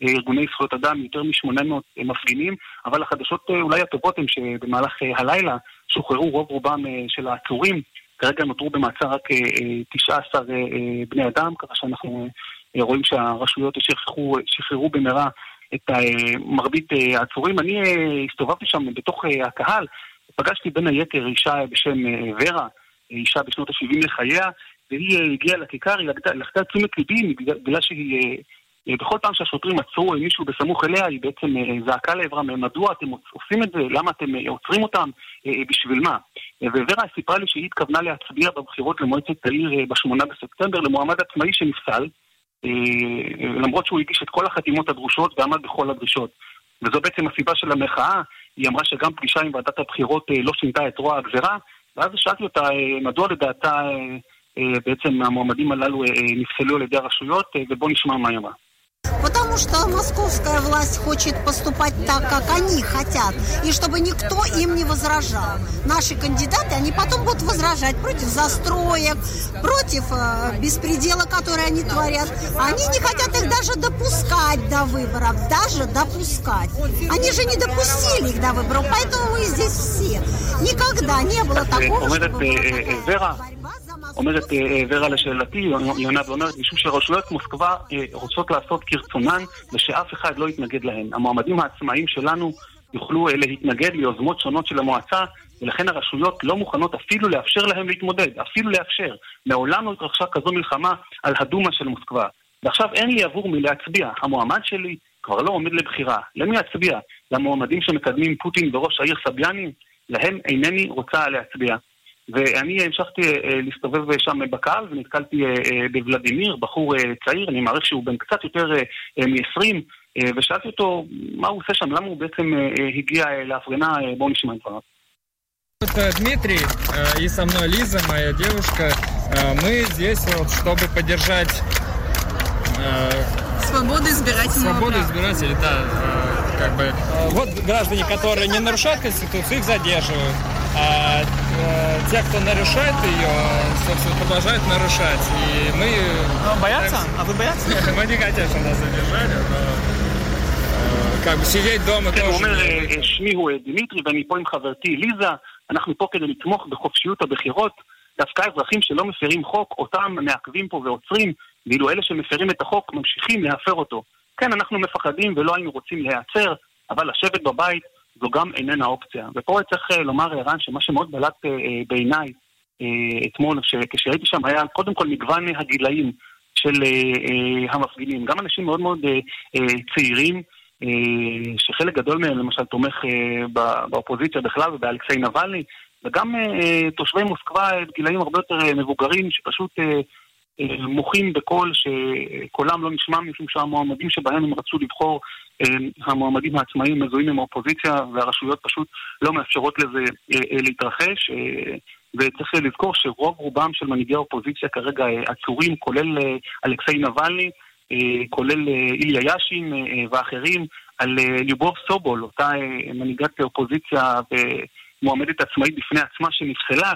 Speaker 13: ארגוני זכויות אדם יותר מ-800 מפגינים, אבל החדשות אולי הטובות הן שבמהלך הלילה שוחררו רוב רובם של העצורים, כרגע נותרו במעצר רק 19 בני אדם, ככה שאנחנו רואים שהרשויות שחררו, שחררו במהרה את מרבית העצורים. אני הסתובבתי שם בתוך הקהל, פגשתי בין היתר אישה בשם ורה, אישה בשנות ה-70 לחייה, והיא הגיעה לכיכר, היא לחתה תשומת ליבי בגלל שהיא אה, בכל פעם שהשוטרים עצרו מישהו בסמוך אליה, היא בעצם אה, זעקה לעברם, מדוע אתם עושים את זה? למה אתם אה, עוצרים אותם? בשביל מה? וורה סיפרה לי שהיא התכוונה להצביע בבחירות למועצת העיר ב-8 בספטמבר למועמד עצמאי שנפסל, למרות שהוא הגיש את כל החתימות הדרושות ועמד בכל הדרישות. וזו בעצם הסיבה של המחאה, היא אמרה שגם פגישה עם ועדת הבחירות לא שינתה את רוע הגזרה, ואז שאלתי אותה מדוע לדעתה בעצם המועמדים הללו נפסלו על ידי הרשויות, ובואו נשמע מה היא אמרה.
Speaker 14: Потому что московская власть хочет поступать так, как они хотят, и чтобы никто им не возражал. Наши кандидаты, они потом будут возражать против застроек, против э, беспредела, который они творят. Они не хотят их даже допускать до выборов, даже допускать. Они же не допустили их до выборов, поэтому мы здесь все. Никогда не было такого, чтобы...
Speaker 13: אומרת אה, ורה לשאלתי, יונה ואומרת, משום שרשויות מוסקבה אה, רוצות לעשות כרצונן ושאף אחד לא יתנגד להן. המועמדים העצמאיים שלנו יוכלו אה, להתנגד ליוזמות שונות של המועצה, ולכן הרשויות לא מוכנות אפילו לאפשר להם להתמודד, אפילו לאפשר. מעולם לא התרחשה כזו מלחמה על הדומה של מוסקבה. ועכשיו אין לי עבור מי להצביע. המועמד שלי כבר לא עומד לבחירה. למי להצביע? למועמדים שמקדמים פוטין בראש העיר סביאני? להם אינני רוצה להצביע. ואני המשכתי אה, להסתובב שם בקהל ונתקלתי אה, אה, בוולדימיר, בחור צעיר, אני מעריך שהוא בן קצת יותר מ-20, ושאלתי אותו מה הוא עושה שם, למה הוא בעצם הגיע להפגנה, בואו נשמע את דבריו.
Speaker 15: Дмитрий и со мной Лиза, моя девушка. Мы здесь вот, чтобы поддержать
Speaker 16: свободу избирательного
Speaker 15: Свободу избирателей, да. Как бы. Вот граждане, которые не нарушают Конституцию, их задерживают. А э, те, кто нарушает ее, собственно, продолжают нарушать. И мы...
Speaker 16: Ну, боятся? А вы боятся?
Speaker 15: Мы не хотим, чтобы нас задержали, но... как бы сидеть дома
Speaker 13: כן, הוא אומר, שמי הוא דמיטרי ואני פה עם חברתי ליזה, אנחנו פה כדי לתמוך בחופשיות הבחירות. דווקא אזרחים שלא מפרים חוק, אותם מעכבים פה ועוצרים, ואילו אלה שמפרים את החוק ממשיכים להפר אותו. כן, אנחנו מפחדים ולא היינו רוצים להיעצר, אבל לשבת בבית זו גם איננה אופציה. ופה צריך אה, לומר, ערן, שמה שמאוד בלט אה, אה, בעיניי אתמול, כשהייתי שם, היה קודם כל מגוון הגילאים של המפגינים. גם אנשים מאוד מאוד צעירים, שחלק גדול מהם למשל תומך באופוזיציה בכלל ובאלכסיי נבלני, וגם תושבי מוסקבה גילאים הרבה יותר מבוגרים, שפשוט מוחים בקול שקולם לא נשמע משום שהמועמדים שבהם הם רצו לבחור המועמדים העצמאיים מזוהים עם האופוזיציה והרשויות פשוט לא מאפשרות לזה אה, אה, להתרחש. אה, וצריך לזכור שרוב רובם של מנהיגי האופוזיציה כרגע עצורים, כולל אלכסיי נבלני, כולל איליה יאשין ואחרים, על ליובוב סובול, אותה מנהיגת אופוזיציה ומועמדת עצמאית בפני עצמה שנפסלה.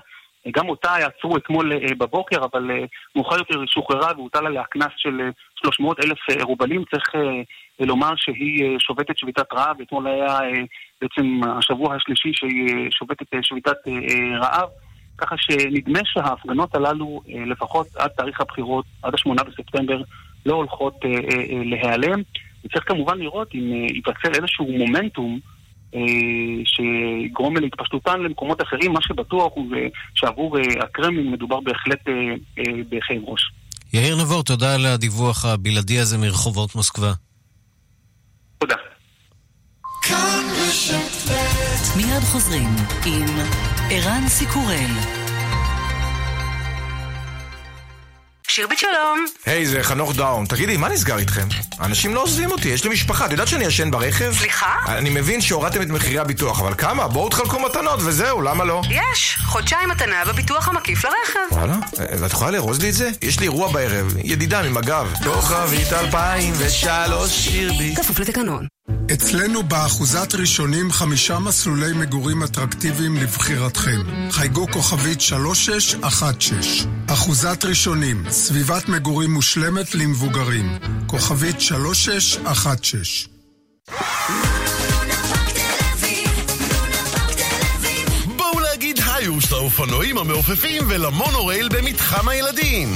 Speaker 13: גם אותה עצרו אתמול בבוקר, אבל מאוחר יותר היא שוחררה והוטל עליה קנס של 300 אלף רובלים. צריך לומר שהיא אה, שובתת שביתת רעב, אתמול היה אה, בעצם השבוע השלישי שהיא אה, שובתת שביתת רעב, ככה שנדמה שההפגנות הללו, לפחות עד תאריך הבחירות, עד השמונה בספטמבר, לא הולכות להיעלם. וצריך כמובן לראות אם ייווצר איזשהו מומנטום שיגרום להתפשטותן למקומות אחרים, מה שבטוח הוא שעבור הקרמלין מדובר בהחלט בכאב ראש.
Speaker 1: יאיר נבור, תודה על הדיווח הבלעדי הזה מרחובות מוסקבה.
Speaker 13: תודה.
Speaker 17: מיד חוזרים עם ערן סיקורל.
Speaker 18: שירבית שלום.
Speaker 19: היי, hey, זה חנוך דאום. תגידי, מה נסגר איתכם? אנשים לא עוזבים אותי, יש לי משפחה. את יודעת שאני ישן ברכב?
Speaker 18: סליחה?
Speaker 19: אני מבין שהורדתם את מחירי הביטוח, אבל כמה? בואו תחלקו מתנות וזהו, למה לא?
Speaker 18: יש, חודשיים מתנה בביטוח המקיף לרכב.
Speaker 19: וואלה? ואת יכולה לארוז לי את זה? יש לי אירוע בערב, ידידה ממג"ב. כוכבית 2003 שירבי.
Speaker 18: כפוף לתקנון.
Speaker 20: אצלנו באחוזת ראשונים חמישה מסלולי מגורים אטרקטיביים לבחירתכם. חייגו כוכבית 3616. אחוזת ראשונים, סביבת מגורים מושלמת למבוגרים. כוכבית 3616.
Speaker 21: בואו להגיד היוש לאופנועים המעופפים ולמונורייל במתחם הילדים.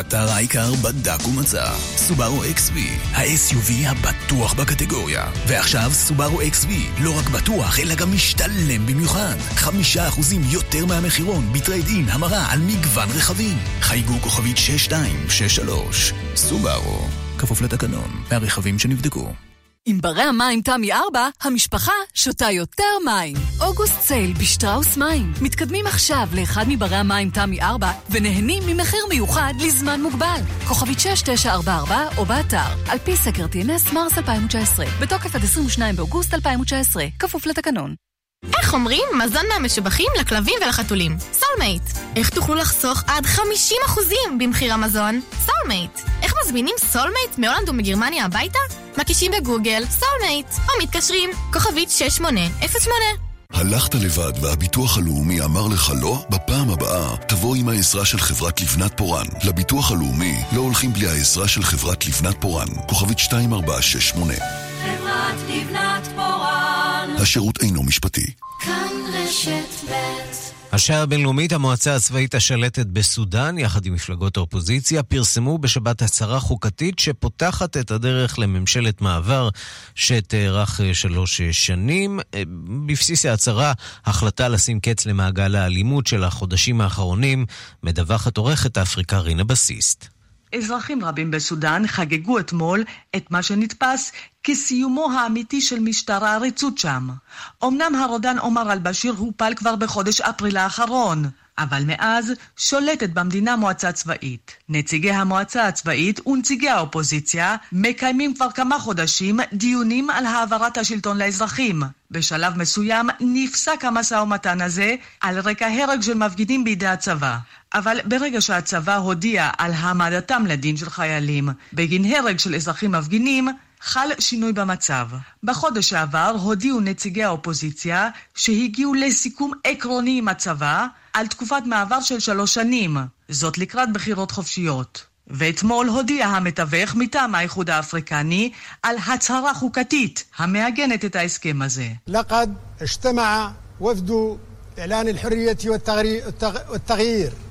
Speaker 22: אתר העיקר בדק ומצא. סובארו XV, ה-SUV הבטוח בקטגוריה. ועכשיו סובארו XV, לא רק בטוח, אלא גם משתלם במיוחד. חמישה אחוזים יותר מהמחירון בטרייד אין המרה על מגוון רכבים. חייגו כוכבית 6263. סובארו, כפוף לתקנון, מהרכבים שנבדקו.
Speaker 23: עם ברי המים תמי 4, המשפחה שותה יותר מים. אוגוסט sale בשטראוס מים. מתקדמים עכשיו לאחד מברי המים תמי 4 ונהנים ממחיר מיוחד לזמן מוגבל. כוכבית 6944 או באתר, על פי סקר TNS מרס 2019, בתוקף עד 22 באוגוסט 2019, כפוף לתקנון.
Speaker 24: איך אומרים מזון מהמשובחים לכלבים ולחתולים? סולמייט. איך תוכלו לחסוך עד 50% במחיר המזון? סולמייט. איך מזמינים סולמייט מהולנד ומגרמניה הביתה? מקישים בגוגל סולמייט, או מתקשרים, כוכבית 6808.
Speaker 25: הלכת לבד והביטוח הלאומי אמר לך לא? בפעם הבאה תבוא עם העזרה של חברת לבנת פורן. לביטוח הלאומי לא הולכים בלי העזרה של חברת לבנת פורן. כוכבית 2468.
Speaker 26: חברת לבנת פורן.
Speaker 25: השירות אינו משפטי.
Speaker 26: כאן רשת ב'
Speaker 1: השעה הבינלאומית, המועצה הצבאית השלטת בסודאן, יחד עם מפלגות האופוזיציה, פרסמו בשבת הצהרה חוקתית שפותחת את הדרך לממשלת מעבר שתארך שלוש שנים. בבסיס ההצהרה, החלטה לשים קץ למעגל האלימות של החודשים האחרונים, מדווחת עורכת אפריקה רינה בסיסט.
Speaker 27: אזרחים רבים בסודאן חגגו אתמול את מה שנתפס כסיומו האמיתי של משטר העריצות שם. אמנם הרודן עומר אל-בשיר הופל כבר בחודש אפריל האחרון, אבל מאז שולטת במדינה מועצה צבאית. נציגי המועצה הצבאית ונציגי האופוזיציה מקיימים כבר כמה חודשים דיונים על העברת השלטון לאזרחים. בשלב מסוים נפסק המשא ומתן הזה על רקע הרג של מפגינים בידי הצבא. אבל ברגע שהצבא הודיע על העמדתם לדין של חיילים בגין הרג של אזרחים מפגינים, חל שינוי במצב. בחודש שעבר הודיעו נציגי האופוזיציה שהגיעו לסיכום עקרוני עם הצבא על תקופת מעבר של שלוש שנים, זאת לקראת בחירות חופשיות. ואתמול הודיע המתווך מטעם האיחוד האפריקני על הצהרה חוקתית המעגנת את ההסכם הזה.
Speaker 28: لقد اجتمع وفد إعلان الحرية والتغيير ووفد المجلس العسكري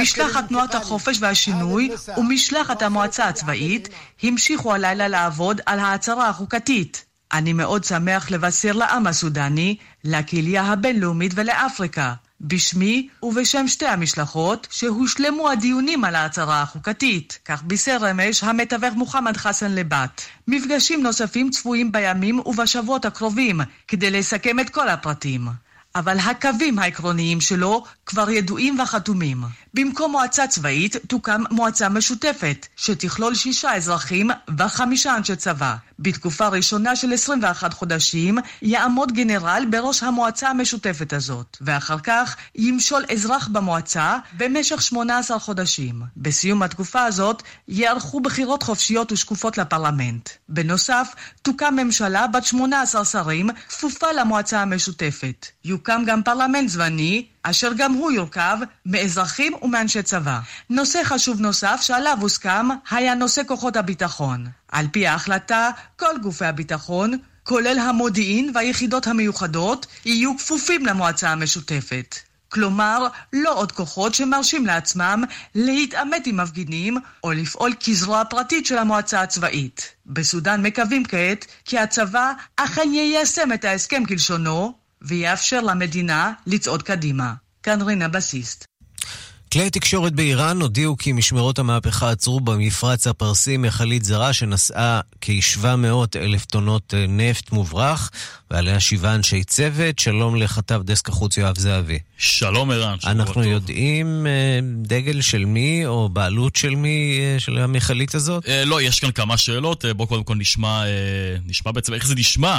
Speaker 27: משלחת תנועת החופש והשינוי ומשלחת המועצה הצבאית המשיכו הלילה לעבוד על ההצהרה החוקתית. אני מאוד שמח לבשר לעם הסודני, לקהילייה הבינלאומית ולאפריקה, בשמי ובשם שתי המשלחות, שהושלמו הדיונים על ההצהרה החוקתית. כך בישר אמש המתווך מוחמד חסן לבת. מפגשים נוספים צפויים בימים ובשבועות הקרובים, כדי לסכם את כל הפרטים. אבל הקווים העקרוניים שלו כבר ידועים וחתומים. במקום מועצה צבאית תוקם מועצה משותפת, שתכלול שישה אזרחים וחמישה אנשי צבא. בתקופה ראשונה של 21 חודשים יעמוד גנרל בראש המועצה המשותפת הזאת, ואחר כך ימשול אזרח במועצה במשך 18 חודשים. בסיום התקופה הזאת ייערכו בחירות חופשיות ושקופות לפרלמנט. בנוסף, תוקם ממשלה בת 18 שרים כפופה למועצה המשותפת. יוקם גם פרלמנט זמני אשר גם הוא יורכב מאזרחים ומאנשי צבא. נושא חשוב נוסף שעליו הוסכם היה נושא כוחות הביטחון. על פי ההחלטה, כל גופי הביטחון, כולל המודיעין והיחידות המיוחדות, יהיו כפופים למועצה המשותפת. כלומר, לא עוד כוחות שמרשים לעצמם להתעמת עם מפגינים או לפעול כזרוע פרטית של המועצה הצבאית. בסודאן מקווים כעת כי הצבא אכן יישם את ההסכם כלשונו ויאפשר למדינה לצעוד קדימה. כאן רינה בסיסט.
Speaker 1: כלי תקשורת באיראן הודיעו כי משמרות המהפכה עצרו במפרץ הפרסי מכלית זרה שנשאה כ-700 אלף טונות נפט מוברח, ועליה שבעה אנשי צוות. שלום לכתב דסק החוץ יואב זהבי.
Speaker 29: שלום ערן, שבוע
Speaker 1: אנחנו
Speaker 29: טוב.
Speaker 1: יודעים אה, דגל של מי או בעלות של מי אה, של המכלית הזאת?
Speaker 29: אה, לא, יש כאן כמה שאלות. אה, בואו קודם כל נשמע, אה, נשמע בעצם איך זה נשמע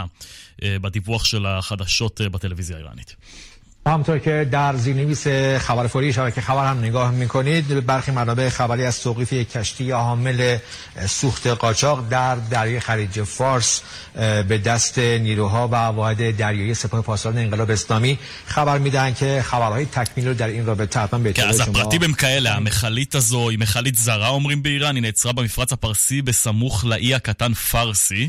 Speaker 29: אה, בדיווח של החדשות אה, בטלוויזיה האיראנית.
Speaker 30: همطور که در زیرنویس خبر فوری شبکه خبر هم نگاه میکنید برخی منابع خبری از توقیف یک کشتی حامل سوخت قاچاق در دریای خلیج فارس به دست نیروها و واحد دریایی سپاه پاسداران انقلاب اسلامی خبر میدن که خبرهای تکمیل رو در این רבטה حتما به
Speaker 29: כן,
Speaker 30: اطلاع
Speaker 29: אז
Speaker 30: شما
Speaker 29: הפרטים הם כאלה, המכלית הזו היא מכלית זרה אומרים באיראן, היא נעצרה במפרץ הפרסי בסמוך לאי הקטן פארסי.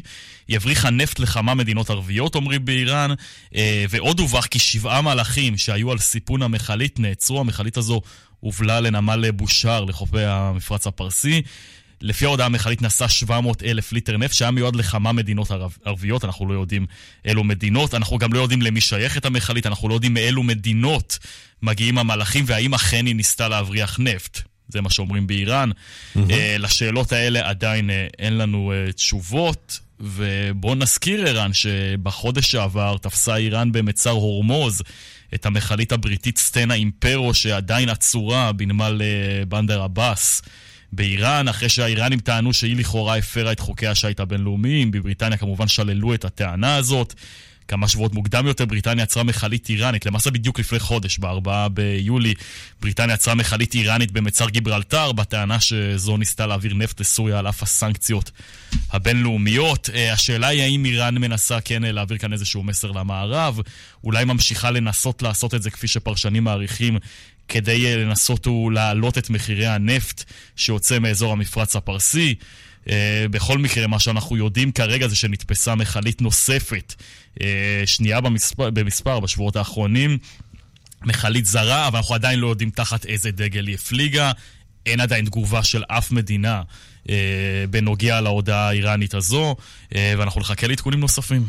Speaker 29: היא הבריחה נפט לכמה מדינות ערביות, אומרים באיראן, אה, ועוד הובך כי שבעה מלאכים שהיו על סיפון המכלית נעצרו. המכלית הזו הובלה לנמל בושר לחופי המפרץ הפרסי. לפי ההודעה המכלית נסע 700 אלף ליטר נפט שהיה מיועד לכמה מדינות ערב, ערביות, אנחנו לא יודעים אילו מדינות, אנחנו גם לא יודעים למי שייכת המכלית, אנחנו לא יודעים מאילו מדינות מגיעים המלאכים והאם אכן היא ניסתה להבריח נפט. זה מה שאומרים באיראן. Mm-hmm. לשאלות האלה עדיין uh, אין לנו uh, תשובות. ובואו נזכיר, ערן, שבחודש שעבר תפסה איראן במצר הורמוז את המכלית הבריטית סטנה אימפרו, שעדיין עצורה בנמל בנדר עבאס. באיראן, אחרי שהאיראנים טענו שהיא לכאורה הפרה את חוקי השיט הבינלאומיים. בבריטניה כמובן שללו את הטענה הזאת. כמה שבועות מוקדם יותר בריטניה יצרה מכלית איראנית, למעשה בדיוק לפני חודש, ב-4 ביולי, בריטניה יצרה מכלית איראנית במצר גיברלטר, בטענה שזו ניסתה להעביר נפט לסוריה על אף הסנקציות הבינלאומיות. אה, השאלה היא האם איראן מנסה כן להעביר כאן איזשהו מסר למערב, אולי ממשיכה לנסות לעשות את זה כפי שפרשנים מעריכים כדי אה, לנסות ולהעלות את מחירי הנפט שיוצא מאזור המפרץ הפרסי. Uh, בכל מקרה, מה שאנחנו יודעים כרגע זה שנתפסה מכלית נוספת, uh, שנייה במספר, במספר בשבועות האחרונים, מכלית זרה, אבל אנחנו עדיין לא יודעים תחת איזה דגל היא הפליגה. אין עדיין תגובה של אף מדינה uh, בנוגע להודעה האיראנית הזו, uh, ואנחנו נחכה לעדכונים נוספים.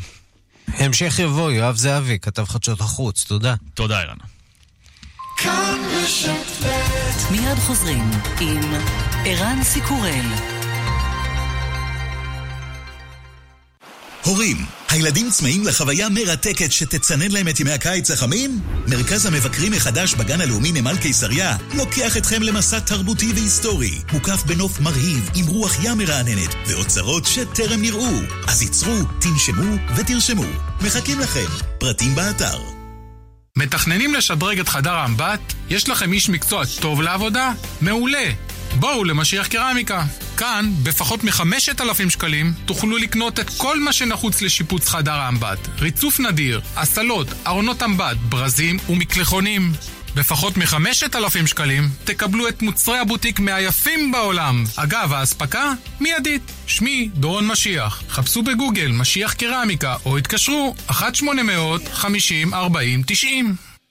Speaker 1: המשך יבוא, יואב זהבי, כתב חדשות החוץ, תודה.
Speaker 29: תודה, אירן.
Speaker 17: מיד חוזרים עם ערן סיקורל.
Speaker 22: הורים, הילדים צמאים לחוויה מרתקת שתצנן להם את ימי הקיץ החמים? מרכז המבקרים החדש בגן הלאומי נמל קיסריה לוקח אתכם למסע תרבותי והיסטורי, מוקף בנוף מרהיב עם רוח ים מרעננת ואוצרות שטרם נראו. אז ייצרו, תנשמו ותרשמו. מחכים לכם. פרטים באתר.
Speaker 31: מתכננים לשדרג את חדר האמבט? יש לכם איש מקצוע טוב לעבודה? מעולה! בואו למשיח קרמיקה. כאן, בפחות מחמשת אלפים שקלים, תוכלו לקנות את כל מה שנחוץ לשיפוץ חדר האמבט. ריצוף נדיר, הסלות, ארונות אמבט, ברזים ומקלחונים. בפחות מחמשת אלפים שקלים תקבלו את מוצרי הבוטיק מהיפים בעולם. אגב, האספקה מיידית. שמי דורון משיח. חפשו בגוגל משיח קרמיקה או התקשרו 1-800-50-40-90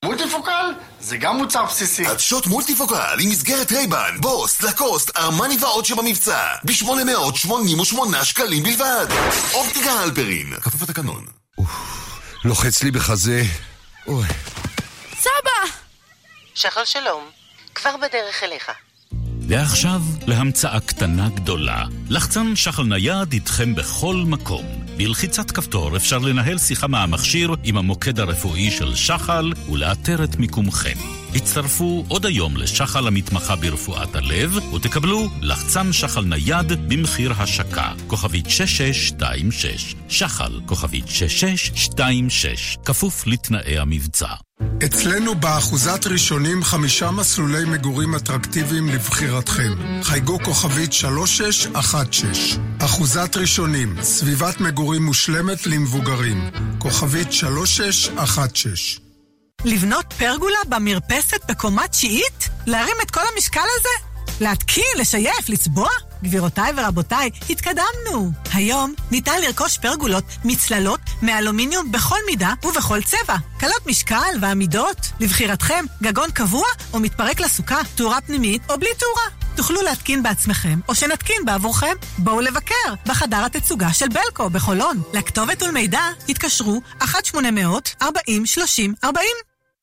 Speaker 32: מולטיפוקל זה גם מוצר בסיסי.
Speaker 21: עדשות מולטיפוקל עם מסגרת רייבן, בוס, לקוסט, ארמני ועוד שבמבצע. ב-888 שקלים בלבד. אופטיקה הלפרין, כפוף לתקנון.
Speaker 33: לוחץ לי בחזה. אוי.
Speaker 34: סבא!
Speaker 35: שחר שלום, כבר בדרך אליך.
Speaker 36: ועכשיו להמצאה קטנה גדולה. לחצן שחל נייד איתכם בכל מקום. בלחיצת כפתור אפשר לנהל שיחה מהמכשיר עם המוקד הרפואי של שחל ולאתר את מיקומכם. הצטרפו עוד היום לשחל המתמחה ברפואת הלב ותקבלו לחצן שחל נייד במחיר השקה, כוכבית 6626. שחל, כוכבית 6626, כפוף לתנאי המבצע.
Speaker 20: אצלנו באחוזת ראשונים חמישה מסלולי מגורים אטרקטיביים לבחירתכם. חייגו כוכבית 3616. אחוזת ראשונים, סביבת מגורים מושלמת למבוגרים. כוכבית 3616.
Speaker 37: לבנות פרגולה במרפסת בקומה תשיעית? להרים את כל המשקל הזה? להתקין, לשייף, לצבוע? גבירותיי ורבותיי, התקדמנו. היום ניתן לרכוש פרגולות מצללות מאלומיניום בכל מידה ובכל צבע. קלות משקל ועמידות. לבחירתכם, גגון קבוע או מתפרק לסוכה, תאורה פנימית או בלי תאורה. תוכלו להתקין בעצמכם, או שנתקין בעבורכם. בואו לבקר בחדר התצוגה של בלקו בחולון. לכתובת ולמידע התקשרו 1-800-40-30-40.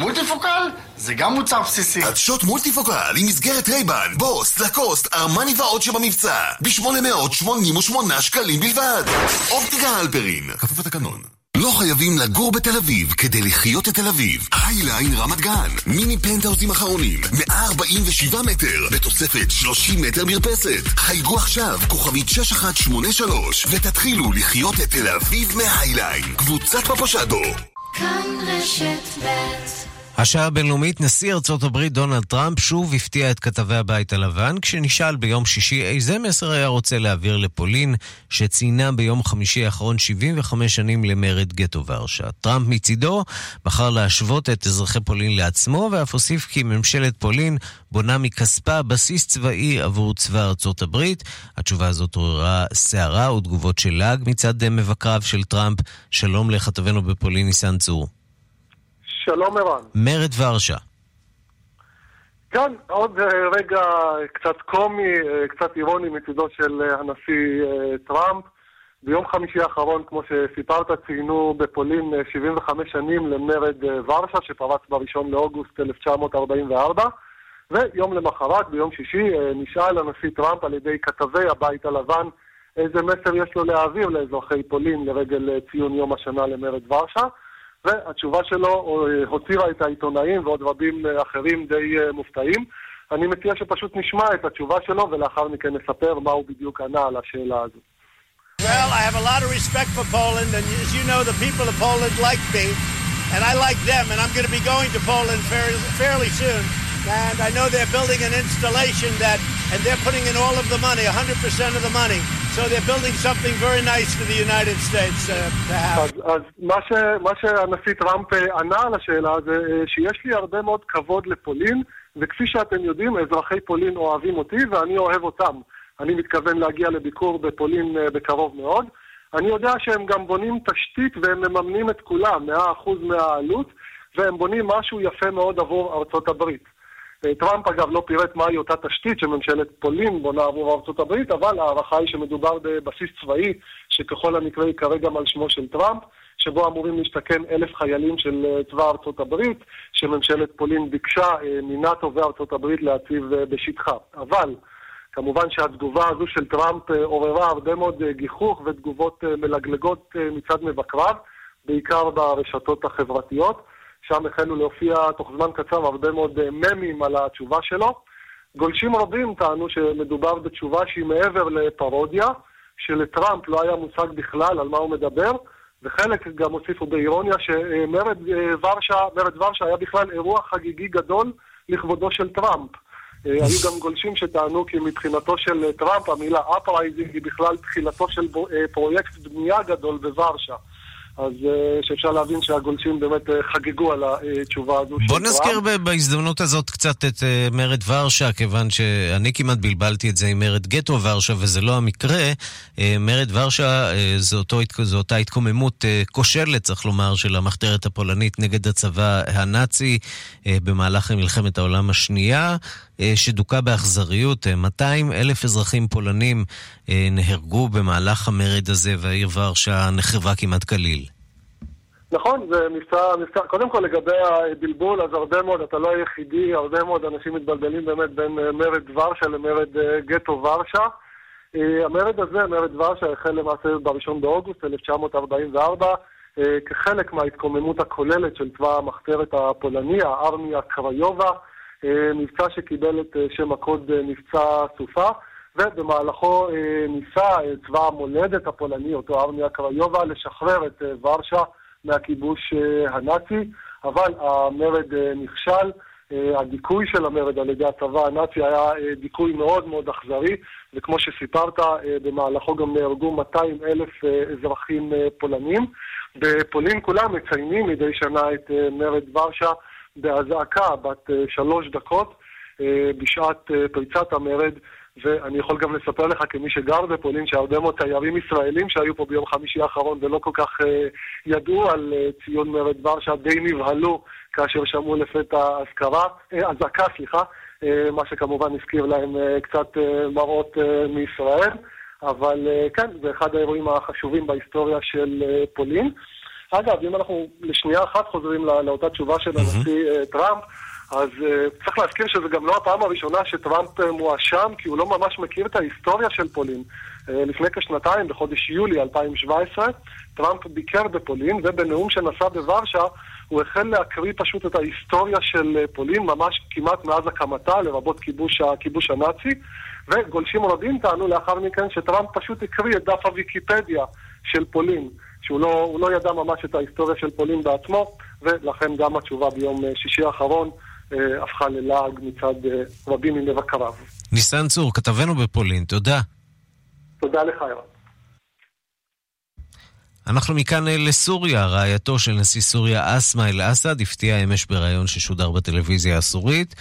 Speaker 32: מולטיפוקל זה גם מוצר בסיסי.
Speaker 21: עדשות מולטיפוקל עם מסגרת רייבן, בוס, לקוסט, ארמני ועוד שבמבצע. ב-888 שקלים בלבד. אופטיקה הלפרין, כפוף לתקנון. לא חייבים לגור בתל אביב כדי לחיות את תל אביב. היליין רמת גן, מיני פנטהאוזים אחרונים, 147 מטר, בתוספת 30 מטר מרפסת. חייגו עכשיו, כוכבית 6183, ותתחילו לחיות את תל אביב מהיליין. קבוצת פפושדו.
Speaker 26: כאן רשת ב'
Speaker 1: השעה הבינלאומית, נשיא ארצות הברית דונלד טראמפ שוב הפתיע את כתבי הבית הלבן כשנשאל ביום שישי איזה מסר היה רוצה להעביר לפולין, שציינה ביום חמישי האחרון 75 שנים למרד גטו ורשה. טראמפ מצידו בחר להשוות את אזרחי פולין לעצמו, ואף הוסיף כי ממשלת פולין בונה מכספה בסיס צבאי עבור צבא ארצות הברית. התשובה הזאת עוררה סערה ותגובות של לעג מצד מבקריו של טראמפ. שלום לכתבנו בפולין, ניסן צור.
Speaker 34: שלום ערן.
Speaker 1: מרד ורשה.
Speaker 34: כן, עוד אה, רגע קצת קומי, אה, קצת אירוני מצידו של אה, הנשיא טראמפ. ביום חמישי האחרון, כמו שסיפרת, ציינו בפולין 75 שנים למרד ורשה, שפרץ ב-1 לאוגוסט 1944, ויום למחרת, ביום שישי, נשאל הנשיא טראמפ על ידי כתבי הבית הלבן איזה מסר יש לו להעביר לאזרחי פולין לרגל ציון יום השנה למרד ורשה. והתשובה שלו אה, הותירה את העיתונאים ועוד רבים אה, אחרים די אה, מופתעים. אני מציע שפשוט נשמע את התשובה שלו ולאחר מכן נספר מה הוא בדיוק ענה על השאלה הזו.
Speaker 38: Well, I have a lot of respect for Poland, and as you know, the people of Poland like me, and I like them, and I'm going to be going to Poland fairly, fairly soon. And I know they're building an installation that, and they're putting in all of the money, 100% of the money. So they're building something very nice for the United States uh, to have. אז,
Speaker 34: אז מה, ש, מה שהנשיא טראמפ אה, ענה על השאלה זה אה, שיש לי הרבה מאוד כבוד לפולין, וכפי שאתם יודעים, אזרחי פולין אוהבים אותי ואני אוהב אותם. אני מתכוון להגיע לביקור בפולין אה, בקרוב מאוד. אני יודע שהם גם בונים תשתית והם מממנים את כולם, 100% מהעלות, והם בונים משהו יפה מאוד עבור ארצות הברית. טראמפ אגב לא פירט מהי אותה תשתית שממשלת פולין בונה עבור ארצות הברית, אבל ההערכה היא שמדובר בבסיס צבאי שככל הנקרא ייקרא גם על שמו של טראמפ, שבו אמורים להשתכן אלף חיילים של אה, צבא ארצות הברית, שממשלת פולין ביקשה אה, מנאטו וארצות הברית להציב אה, בשטחה. אבל כמובן שהתגובה הזו של טראמפ עוררה הרבה מאוד גיחוך ותגובות מלגלגות מצד מבקריו, בעיקר ברשתות החברתיות. שם החלו להופיע תוך זמן קצר הרבה מאוד אה, ממים על התשובה שלו. גולשים רבים טענו שמדובר בתשובה שהיא מעבר לפרודיה, שלטראמפ לא היה מושג בכלל על מה הוא מדבר, וחלק גם הוסיפו באירוניה שמרד אה, ורשה, מרד ורשה היה בכלל אירוע חגיגי גדול לכבודו של טראמפ. אה, היו גם גולשים שטענו כי מבחינתו של טראמפ המילה uprising היא בכלל תחילתו של פרויקט בנייה גדול בוורשה. אז אה, שאפשר להבין שהגולשים באמת אה, חגגו על התשובה הזו.
Speaker 1: בוא נזכיר בהזדמנות הזאת קצת את אה, מרד ורשה, כיוון שאני כמעט בלבלתי את זה עם מרד גטו ורשה, וזה לא המקרה. מרד ורשה זו, אותו, זו אותה התקוממות כושלת, צריך לומר, של המחתרת הפולנית נגד הצבא הנאצי במהלך מלחמת העולם השנייה. שדוכא באכזריות. 200 אלף אזרחים פולנים נהרגו במהלך המרד הזה, והעיר ורשה נחרבה כמעט כליל.
Speaker 34: נכון, זה מבצע, מבצע, קודם כל לגבי הבלבול, אז הרבה מאוד, אתה לא היחידי, הרבה מאוד אנשים מתבלבלים באמת בין אה, מרד ורשה למרד אה, גטו ורשה. אה, המרד הזה, מרד ורשה, החל למעשה ב-1 באוגוסט 1944, כחלק מההתקוממות הכוללת של צבא המחתרת הפולני, הארמיה קריובה, מבצע שקיבל את שם הקוד מבצע סופה. ובמהלכו ניסה צבא המולדת הפולני, אותו ארמיה קריובה, לשחרר את ורשה מהכיבוש אה, הנאצי, אבל המרד אה, נכשל. אה, הדיכוי של המרד על ידי הצבא הנאצי היה דיכוי מאוד מאוד אכזרי, וכמו שסיפרת, במהלכו גם נהרגו 200 אלף אזרחים פולנים. בפולין כולם מציינים מדי שנה את מרד ורשה באזעקה בת שלוש דקות בשעת פריצת המרד ואני יכול גם לספר לך כמי שגר בפולין, שהרבה מאוד תיירים ישראלים שהיו פה ביום חמישי האחרון ולא כל כך ידעו על ציון מרד ורשה, די נבהלו כאשר שמעו לפתע אזכרה, אזעקה, סליחה, מה שכמובן הזכיר להם קצת מראות מישראל, אבל כן, זה אחד האירועים החשובים בהיסטוריה של פולין. אגב, אם אנחנו לשנייה אחת חוזרים לא, לאותה תשובה של הנשיא uh, טראמפ, אז uh, צריך להזכיר שזו גם לא הפעם הראשונה שטראמפ uh, מואשם, כי הוא לא ממש מכיר את ההיסטוריה של פולין. Uh, לפני כשנתיים, בחודש יולי 2017, טראמפ ביקר בפולין, ובנאום שנשא בוורשה, הוא החל להקריא פשוט את ההיסטוריה של פולין, ממש כמעט מאז הקמתה, לרבות כיבוש, הכיבוש הנאצי, וגולשים רבים טענו לאחר מכן שטראמפ פשוט הקריא את דף הוויקיפדיה של פולין. שהוא לא, לא ידע ממש את ההיסטוריה של פולין בעצמו, ולכן גם התשובה ביום שישי האחרון הפכה ללעג מצד רבים ממבקריו.
Speaker 1: ניסן צור, כתבנו בפולין, תודה.
Speaker 34: תודה לך, ירון.
Speaker 1: אנחנו מכאן לסוריה. רעייתו של נשיא סוריה אסמה אל-אסד הפתיעה אמש בריאיון ששודר בטלוויזיה הסורית.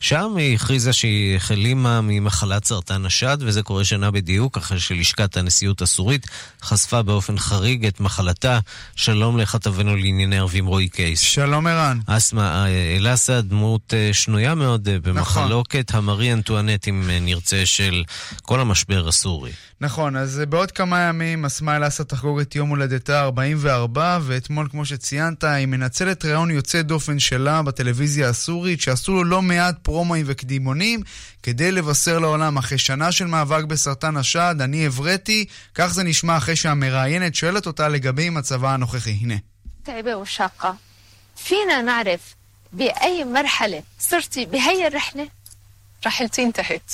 Speaker 1: שם היא הכריזה שהיא החלימה ממחלת סרטן השד, וזה קורה שנה בדיוק, אחרי שלשכת הנשיאות הסורית חשפה באופן חריג את מחלתה. שלום לכתבנו לענייני ערבים רועי קייס.
Speaker 39: שלום ערן.
Speaker 1: אסמה אל-אסד, דמות שנויה מאוד במחלוקת, נכון. המרי אנטואנט, אם נרצה, של כל המשבר הסורי.
Speaker 39: נכון, אז בעוד כמה ימים אסמה אל-אסד תחגוג את יום הולדתה 44, ואתמול, כמו שציינת, היא מנצלת ראיון יוצא דופן שלה בטלוויזיה הסורית, שעשו לו לא מעט פרומואים וקדימונים, כדי לבשר לעולם, אחרי שנה של מאבק בסרטן השד, אני הבראתי, כך זה נשמע אחרי שהמראיינת שואלת אותה לגבי מצבה הנוכחי. הנה.
Speaker 40: فينا نعرف بأي مرحلة صرتي بهي الرحلة؟
Speaker 41: رحلتي انتهت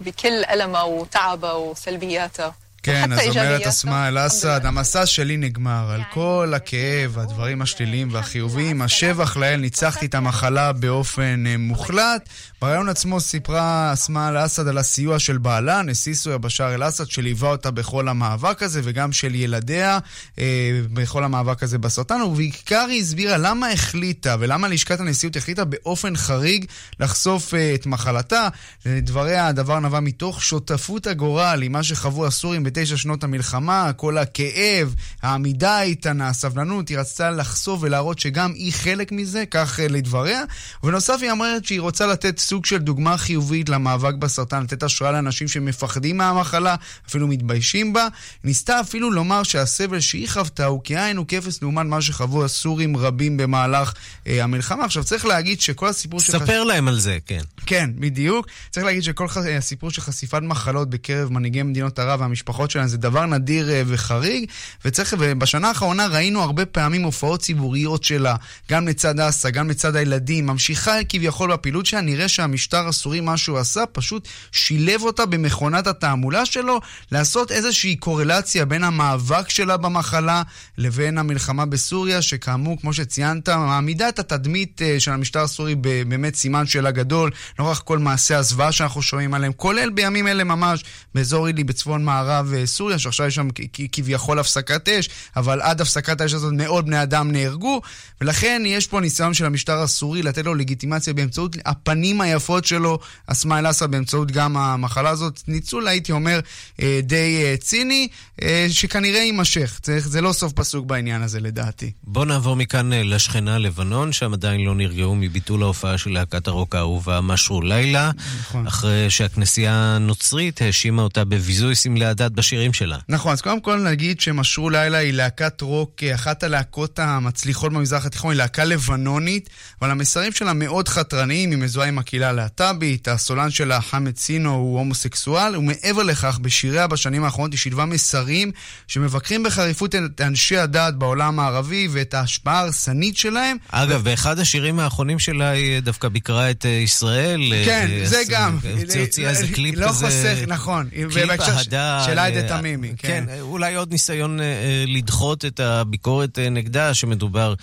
Speaker 41: بكل ألمها وتعبها وسلبياتها
Speaker 39: כן, אז אומרת אסמה אל-אסד, המסע שלי נגמר, על כל הכאב, הדברים השליליים והחיוביים, השבח לאל, ניצחתי את המחלה באופן מוחלט. בריאיון עצמו סיפרה אסמה אל-אסד על הסיוע של בעלה, נשיא סוריה בשאר אל-אסד, שליווה אותה בכל המאבק הזה, וגם של ילדיה אה, בכל המאבק הזה בסרטן, ובעיקר היא הסבירה למה החליטה, ולמה לשכת הנשיאות החליטה באופן חריג לחשוף אה, את מחלתה. לדבריה, הדבר נבע מתוך שותפות הגורל עם מה שחוו הסורים בתשע שנות המלחמה, כל הכאב, העמידה האיתנה, הסבלנות, היא רצתה לחשוף ולהראות שגם היא חלק מזה, כך אה, לדבריה. ובנוסף היא אומרת שהיא רוצה לתת סוג של דוגמה חיובית למאבק בסרטן, לתת השראה לאנשים שמפחדים מהמחלה, אפילו מתביישים בה. ניסתה אפילו לומר שהסבל שהיא חוותה הוא כאין וכאפס לעומת מה שחוו הסורים רבים במהלך אה, המלחמה. עכשיו צריך להגיד שכל הסיפור
Speaker 1: של... ספר שחש... להם על זה, כן.
Speaker 39: כן, בדיוק. צריך להגיד שכל ח... הסיפור של חשיפת מחלות בקרב מנהיגי מדינות ערב והמשפחות שלהם זה דבר נדיר אה, וחריג, וצריך, ובשנה האחרונה ראינו הרבה פעמים הופעות ציבוריות שלה, גם לצד אסה, גם לצד הילדים, ממשיכה כביכול בפעילות שלה, נראה שהמשטר הסורי, מה שהוא עשה, פשוט שילב אותה במכונת התעמולה שלו, לעשות איזושהי קורלציה בין המאבק שלה במחלה לבין המלחמה בסוריה, שכאמור, כמו שציינת, מעמידה את התדמית אה, של המשטר הסורי באמת סימן שאלה גדול, נוכח כל מעשי הזוועה שאנחנו שומעים עליהם, כולל בימים אלה ממש באזור אילי בצפון מערב אה, סוריה, שעכשיו יש שם כביכול הפסקת אש, אבל עד הפסקת האש הזאת מאות בני אדם נהרגו, ולכן יש פה ניסיון של המשטר הסורי לתת לו לגיטימציה באמצעות הפנים היפות שלו, אסמה אל-אסד, באמצעות גם המחלה הזאת. ניצול, הייתי אומר, אה, די אה, ציני, אה, שכנראה יימשך. זה לא סוף פסוק בעניין הזה, לדעתי.
Speaker 1: בוא נעבור מכאן לשכנה לבנון, שם עדיין לא נרגעו מביטול ההופעה של להקת הרוק האהובה משרו לילה, נכון. אחרי שהכנסייה הנוצרית האשימה אותה בביזוי סמלי הדת בשירים שלה.
Speaker 39: נכון, אז קודם כל נגיד שמשרו לילה היא להקת רוק, אחת הלהקות המצליחות במזרח התיכון, היא להקה לבנונית, אבל המסרים שלה מאוד חתרניים, היא מזוהה עם הקהילה הלהט"בית, הסולן שלה, חמד סינו, הוא הומוסקסואל, ומעבר לכך, בשיריה בשנים האחרונות היא שילבה מסרים שמבקרים בחריפות את אנשי הדת בעולם הערבי ואת ההשפעה ההרסנית שלהם.
Speaker 1: אגב, ו... באחד השירים האחרונים שלה היא דווקא ביקרה את ישראל.
Speaker 39: כן, זה גם.
Speaker 1: היא הוציאה איזה קליפ
Speaker 39: כזה. לא חוסך, נכון.
Speaker 1: קליפ אהדה.
Speaker 39: של עאידה תמימי,
Speaker 1: כן. כן, אולי עוד ניסיון לדחות את הביקורת נגדה, שמדובר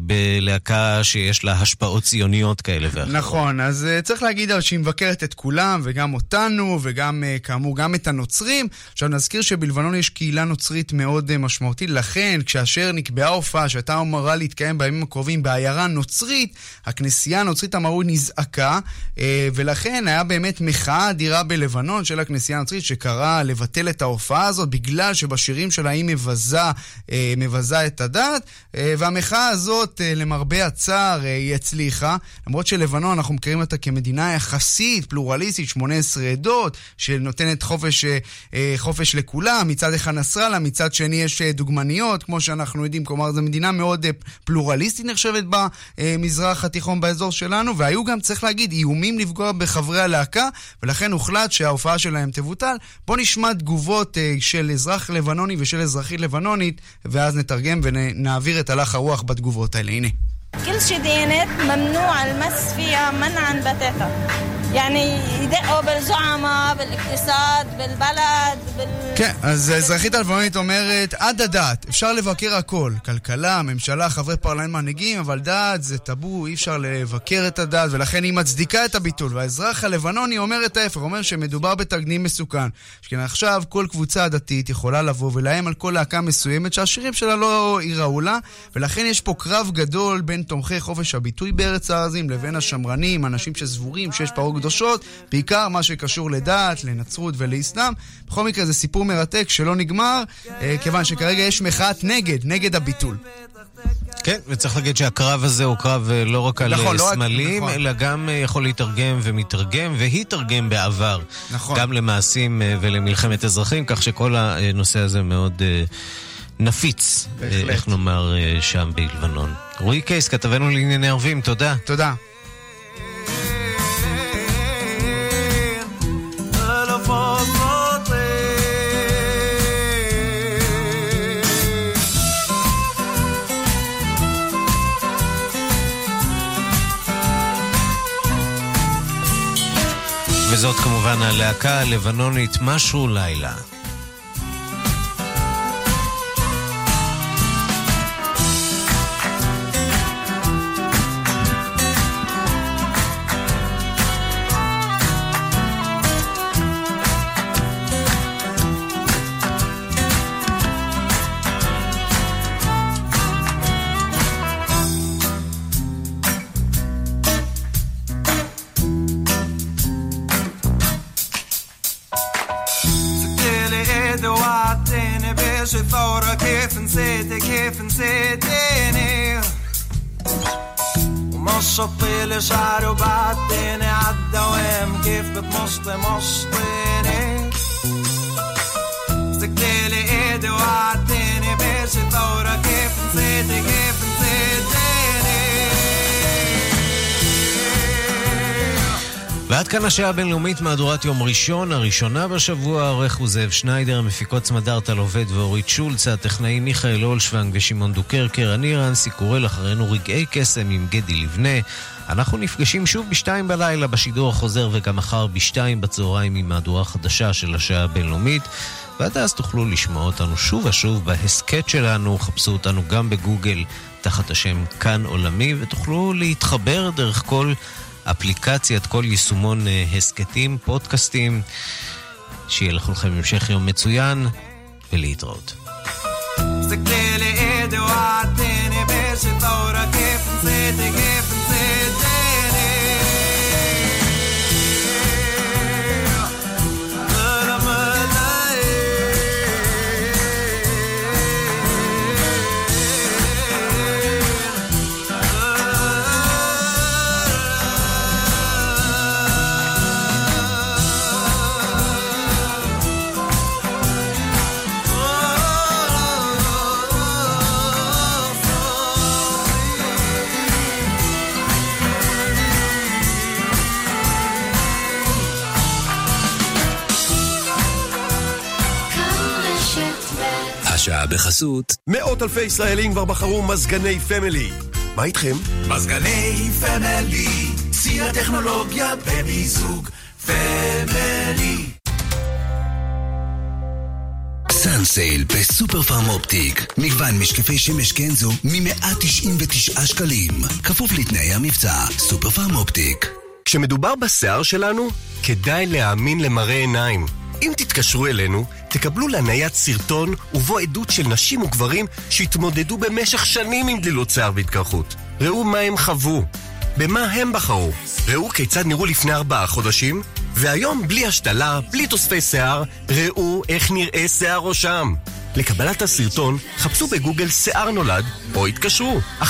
Speaker 1: בלהקה שיש לה השפעות ציוניות כאלה ואחרות.
Speaker 39: נכון, אז צריך להגיד שהיא מבקרת את כולם, וגם אותנו, וגם, כאמור, גם את הנוצרים. עכשיו נזכיר שבלבנון יש קהילה נוצרית מאוד משמעותית, לכן כאשר נקבעה הופעה שהייתה אמורה להתקיים בימים הקרובים בעיירה נוצרית, הכנסייה הנוצרית המהות נזעקה, ולכן היה באמת מחאה אדירה בלבנון של הכנסייה הנוצרית שקראה לבטל את ההופעה הזאת בגלל שבשירים שלה היא מבזה, מבזה את הדת, והמחאה הזאת, למרבה הצער, היא הצליחה, למרות שלבנון, אנחנו מכירים אותה כמדינה יחסית פלורליסטית, 18 עדות, שנותנת חופש, חופש לכולם, מצד אחד נסראללה, מצד שני יש דוגמניות, כמו שאנחנו יודעים, כלומר זו מדינה מאוד פלורליסטית נחשבת במזרח התיכון באזור שלנו, והיו גם, צריך להגיד, איומים לפגוע בחברי הלהקה, ולכן הוחלט שההופעה שלהם תבוטל. בואו נשמע תגובות של אזרח לבנוני ושל אזרחית לבנונית, ואז נתרגם ונעביר את הלך הרוח בתגובות האלה. הנה.
Speaker 42: كل شي ديانات ممنوع المس فيها منعا بتاتا يعني يدقوا بالزعماء بالاقتصاد بالبلد بال...
Speaker 39: כן, אז האזרחית הלבנונית אומרת, עד הדת, אפשר לבקר הכל. כלכלה, ממשלה, חברי פרלמנט מנהיגים, אבל דת זה טאבו, אי אפשר לבקר את הדת, ולכן היא מצדיקה את הביטול. והאזרח הלבנוני אומר את ההפך, אומר שמדובר בתקדים מסוכן. שכן עכשיו כל קבוצה דתית יכולה לבוא ולאיים על כל להקה מסוימת שהשירים שלה לא ייראו לה, ולכן יש פה קרב גדול בין תומכי חופש הביטוי בארץ הארזים לבין השמרנים, אנשים שסבורים שיש פרות קדושות, בעיקר מה שקשור לדת, לנצרות ולאסלאם. בכל מקרה זה סיפור מרתק שלא נגמר, אה, כיוון שכרגע יש מחאת נגד, נגד הביטול.
Speaker 1: כן, וצריך להגיד שהקרב הזה הוא קרב אה, לא רק על
Speaker 39: נכון, לא רק-
Speaker 1: סמלים,
Speaker 39: נכון.
Speaker 1: אלא גם אה, יכול להתרגם ומתרגם, והתרגם בעבר.
Speaker 39: נכון.
Speaker 1: גם למעשים אה, ולמלחמת אזרחים, כך שכל הנושא הזה מאוד אה, נפיץ, אה,
Speaker 39: בהחלט.
Speaker 1: איך נאמר, אה, שם בלבנון. רועי קייס, כתבנו לענייני ערבים, תודה.
Speaker 39: תודה.
Speaker 1: וזאת כמובן הלהקה הלבנונית משהו לילה. השעה הבינלאומית מהדורת יום ראשון, הראשונה בשבוע, העורך הוא זאב שניידר, מפיקות סמדארטה לובד ואורית שולץ, הטכנאים מיכאל אולשוונג ושמעון דוקרקר, אני רנסי קורל, אחרינו רגעי קסם עם גדי לבנה. אנחנו נפגשים שוב בשתיים בלילה בשידור החוזר וגם מחר בשתיים בצהריים עם מהדורה חדשה של השעה הבינלאומית. ועד אז תוכלו לשמוע אותנו שוב ושוב בהסכת שלנו, חפשו אותנו גם בגוגל תחת השם כאן עולמי, ותוכלו להתחבר דרך כל אפליקציית, כל יישומון אה, הסכתים, פודקאסטים. שיהיה לכולכם המשך יום מצוין, ולהתראות.
Speaker 43: בחסות
Speaker 44: מאות אלפי ישראלים כבר בחרו מזגני פמילי. מה איתכם?
Speaker 22: מזגני פמילי, שיא הטכנולוגיה במיזוג פמילי. sun sale בסופר פארם אופטיק, מגוון משקפי שמש קנזו מ-199 שקלים, כפוף לתנאי המבצע, סופר פארם אופטיק.
Speaker 44: כשמדובר בשיער שלנו, כדאי להאמין למראה עיניים. אם תתקשרו אלינו, תקבלו להניית סרטון ובו עדות של נשים וגברים שהתמודדו במשך שנים עם דלילות שיער והתקרחות. ראו מה הם חוו, במה הם בחרו. ראו כיצד נראו לפני ארבעה חודשים, והיום בלי השתלה, בלי תוספי שיער, ראו איך נראה שיער ראשם. לקבלת הסרטון, חפשו בגוגל שיער נולד, או התקשרו, 1-800-66-5544.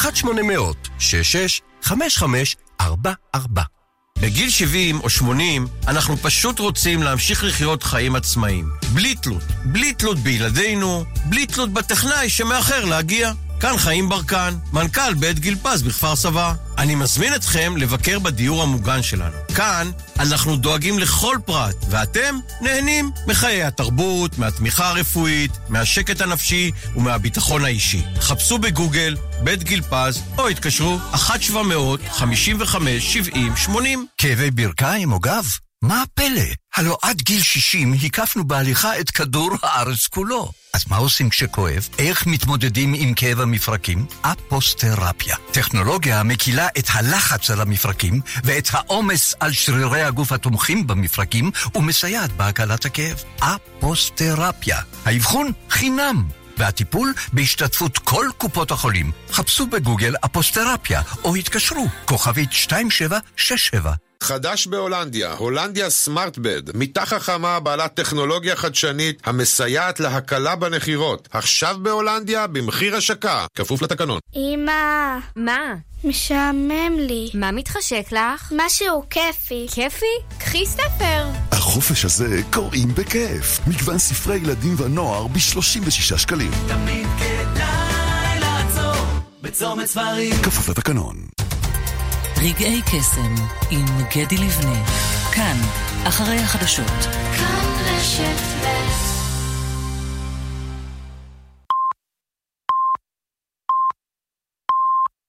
Speaker 45: בגיל 70 או 80 אנחנו פשוט רוצים להמשיך לחיות חיים עצמאיים. בלי תלות. בלי תלות בילדינו, בלי תלות בטכנאי שמאחר להגיע. כאן חיים ברקן, מנכ"ל בית גיל פז בכפר סבא.
Speaker 44: אני מזמין אתכם לבקר בדיור המוגן שלנו. כאן אנחנו דואגים לכל פרט, ואתם נהנים מחיי התרבות, מהתמיכה הרפואית, מהשקט הנפשי ומהביטחון האישי. חפשו בגוגל בית גיל פז, או התקשרו 1-700-55-70-80.
Speaker 22: כאבי ברכיים או גב? מה הפלא? הלא עד גיל 60 הקפנו בהליכה את כדור הארץ כולו. אז מה עושים כשכואב? איך מתמודדים עם כאב המפרקים? אפוסטרפיה. טכנולוגיה המקילה את הלחץ על המפרקים ואת העומס על שרירי הגוף התומכים במפרקים ומסייעת בהקלת הכאב. אפוסטרפיה. האבחון חינם. והטיפול בהשתתפות כל קופות החולים. חפשו בגוגל אפוסטרפיה או התקשרו, כוכבית 2767.
Speaker 46: חדש בהולנדיה, הולנדיה סמארטבד, מיטה חכמה בעלת טכנולוגיה חדשנית המסייעת להקלה בנחירות. עכשיו בהולנדיה במחיר השקה, כפוף לתקנון.
Speaker 47: אמא.
Speaker 48: מה?
Speaker 47: משעמם לי.
Speaker 48: מה מתחשק לך?
Speaker 47: משהו כיפי.
Speaker 48: כיפי? קחי ספר.
Speaker 49: החופש הזה קוראים בכיף. מגוון ספרי ילדים ונוער ב-36 שקלים.
Speaker 50: תמיד כדאי לעצור בצומת ספרים.
Speaker 49: כפוף לתקנון.
Speaker 24: רגעי קסם עם גדי לבנה. כאן, אחרי החדשות.
Speaker 51: כאן רשת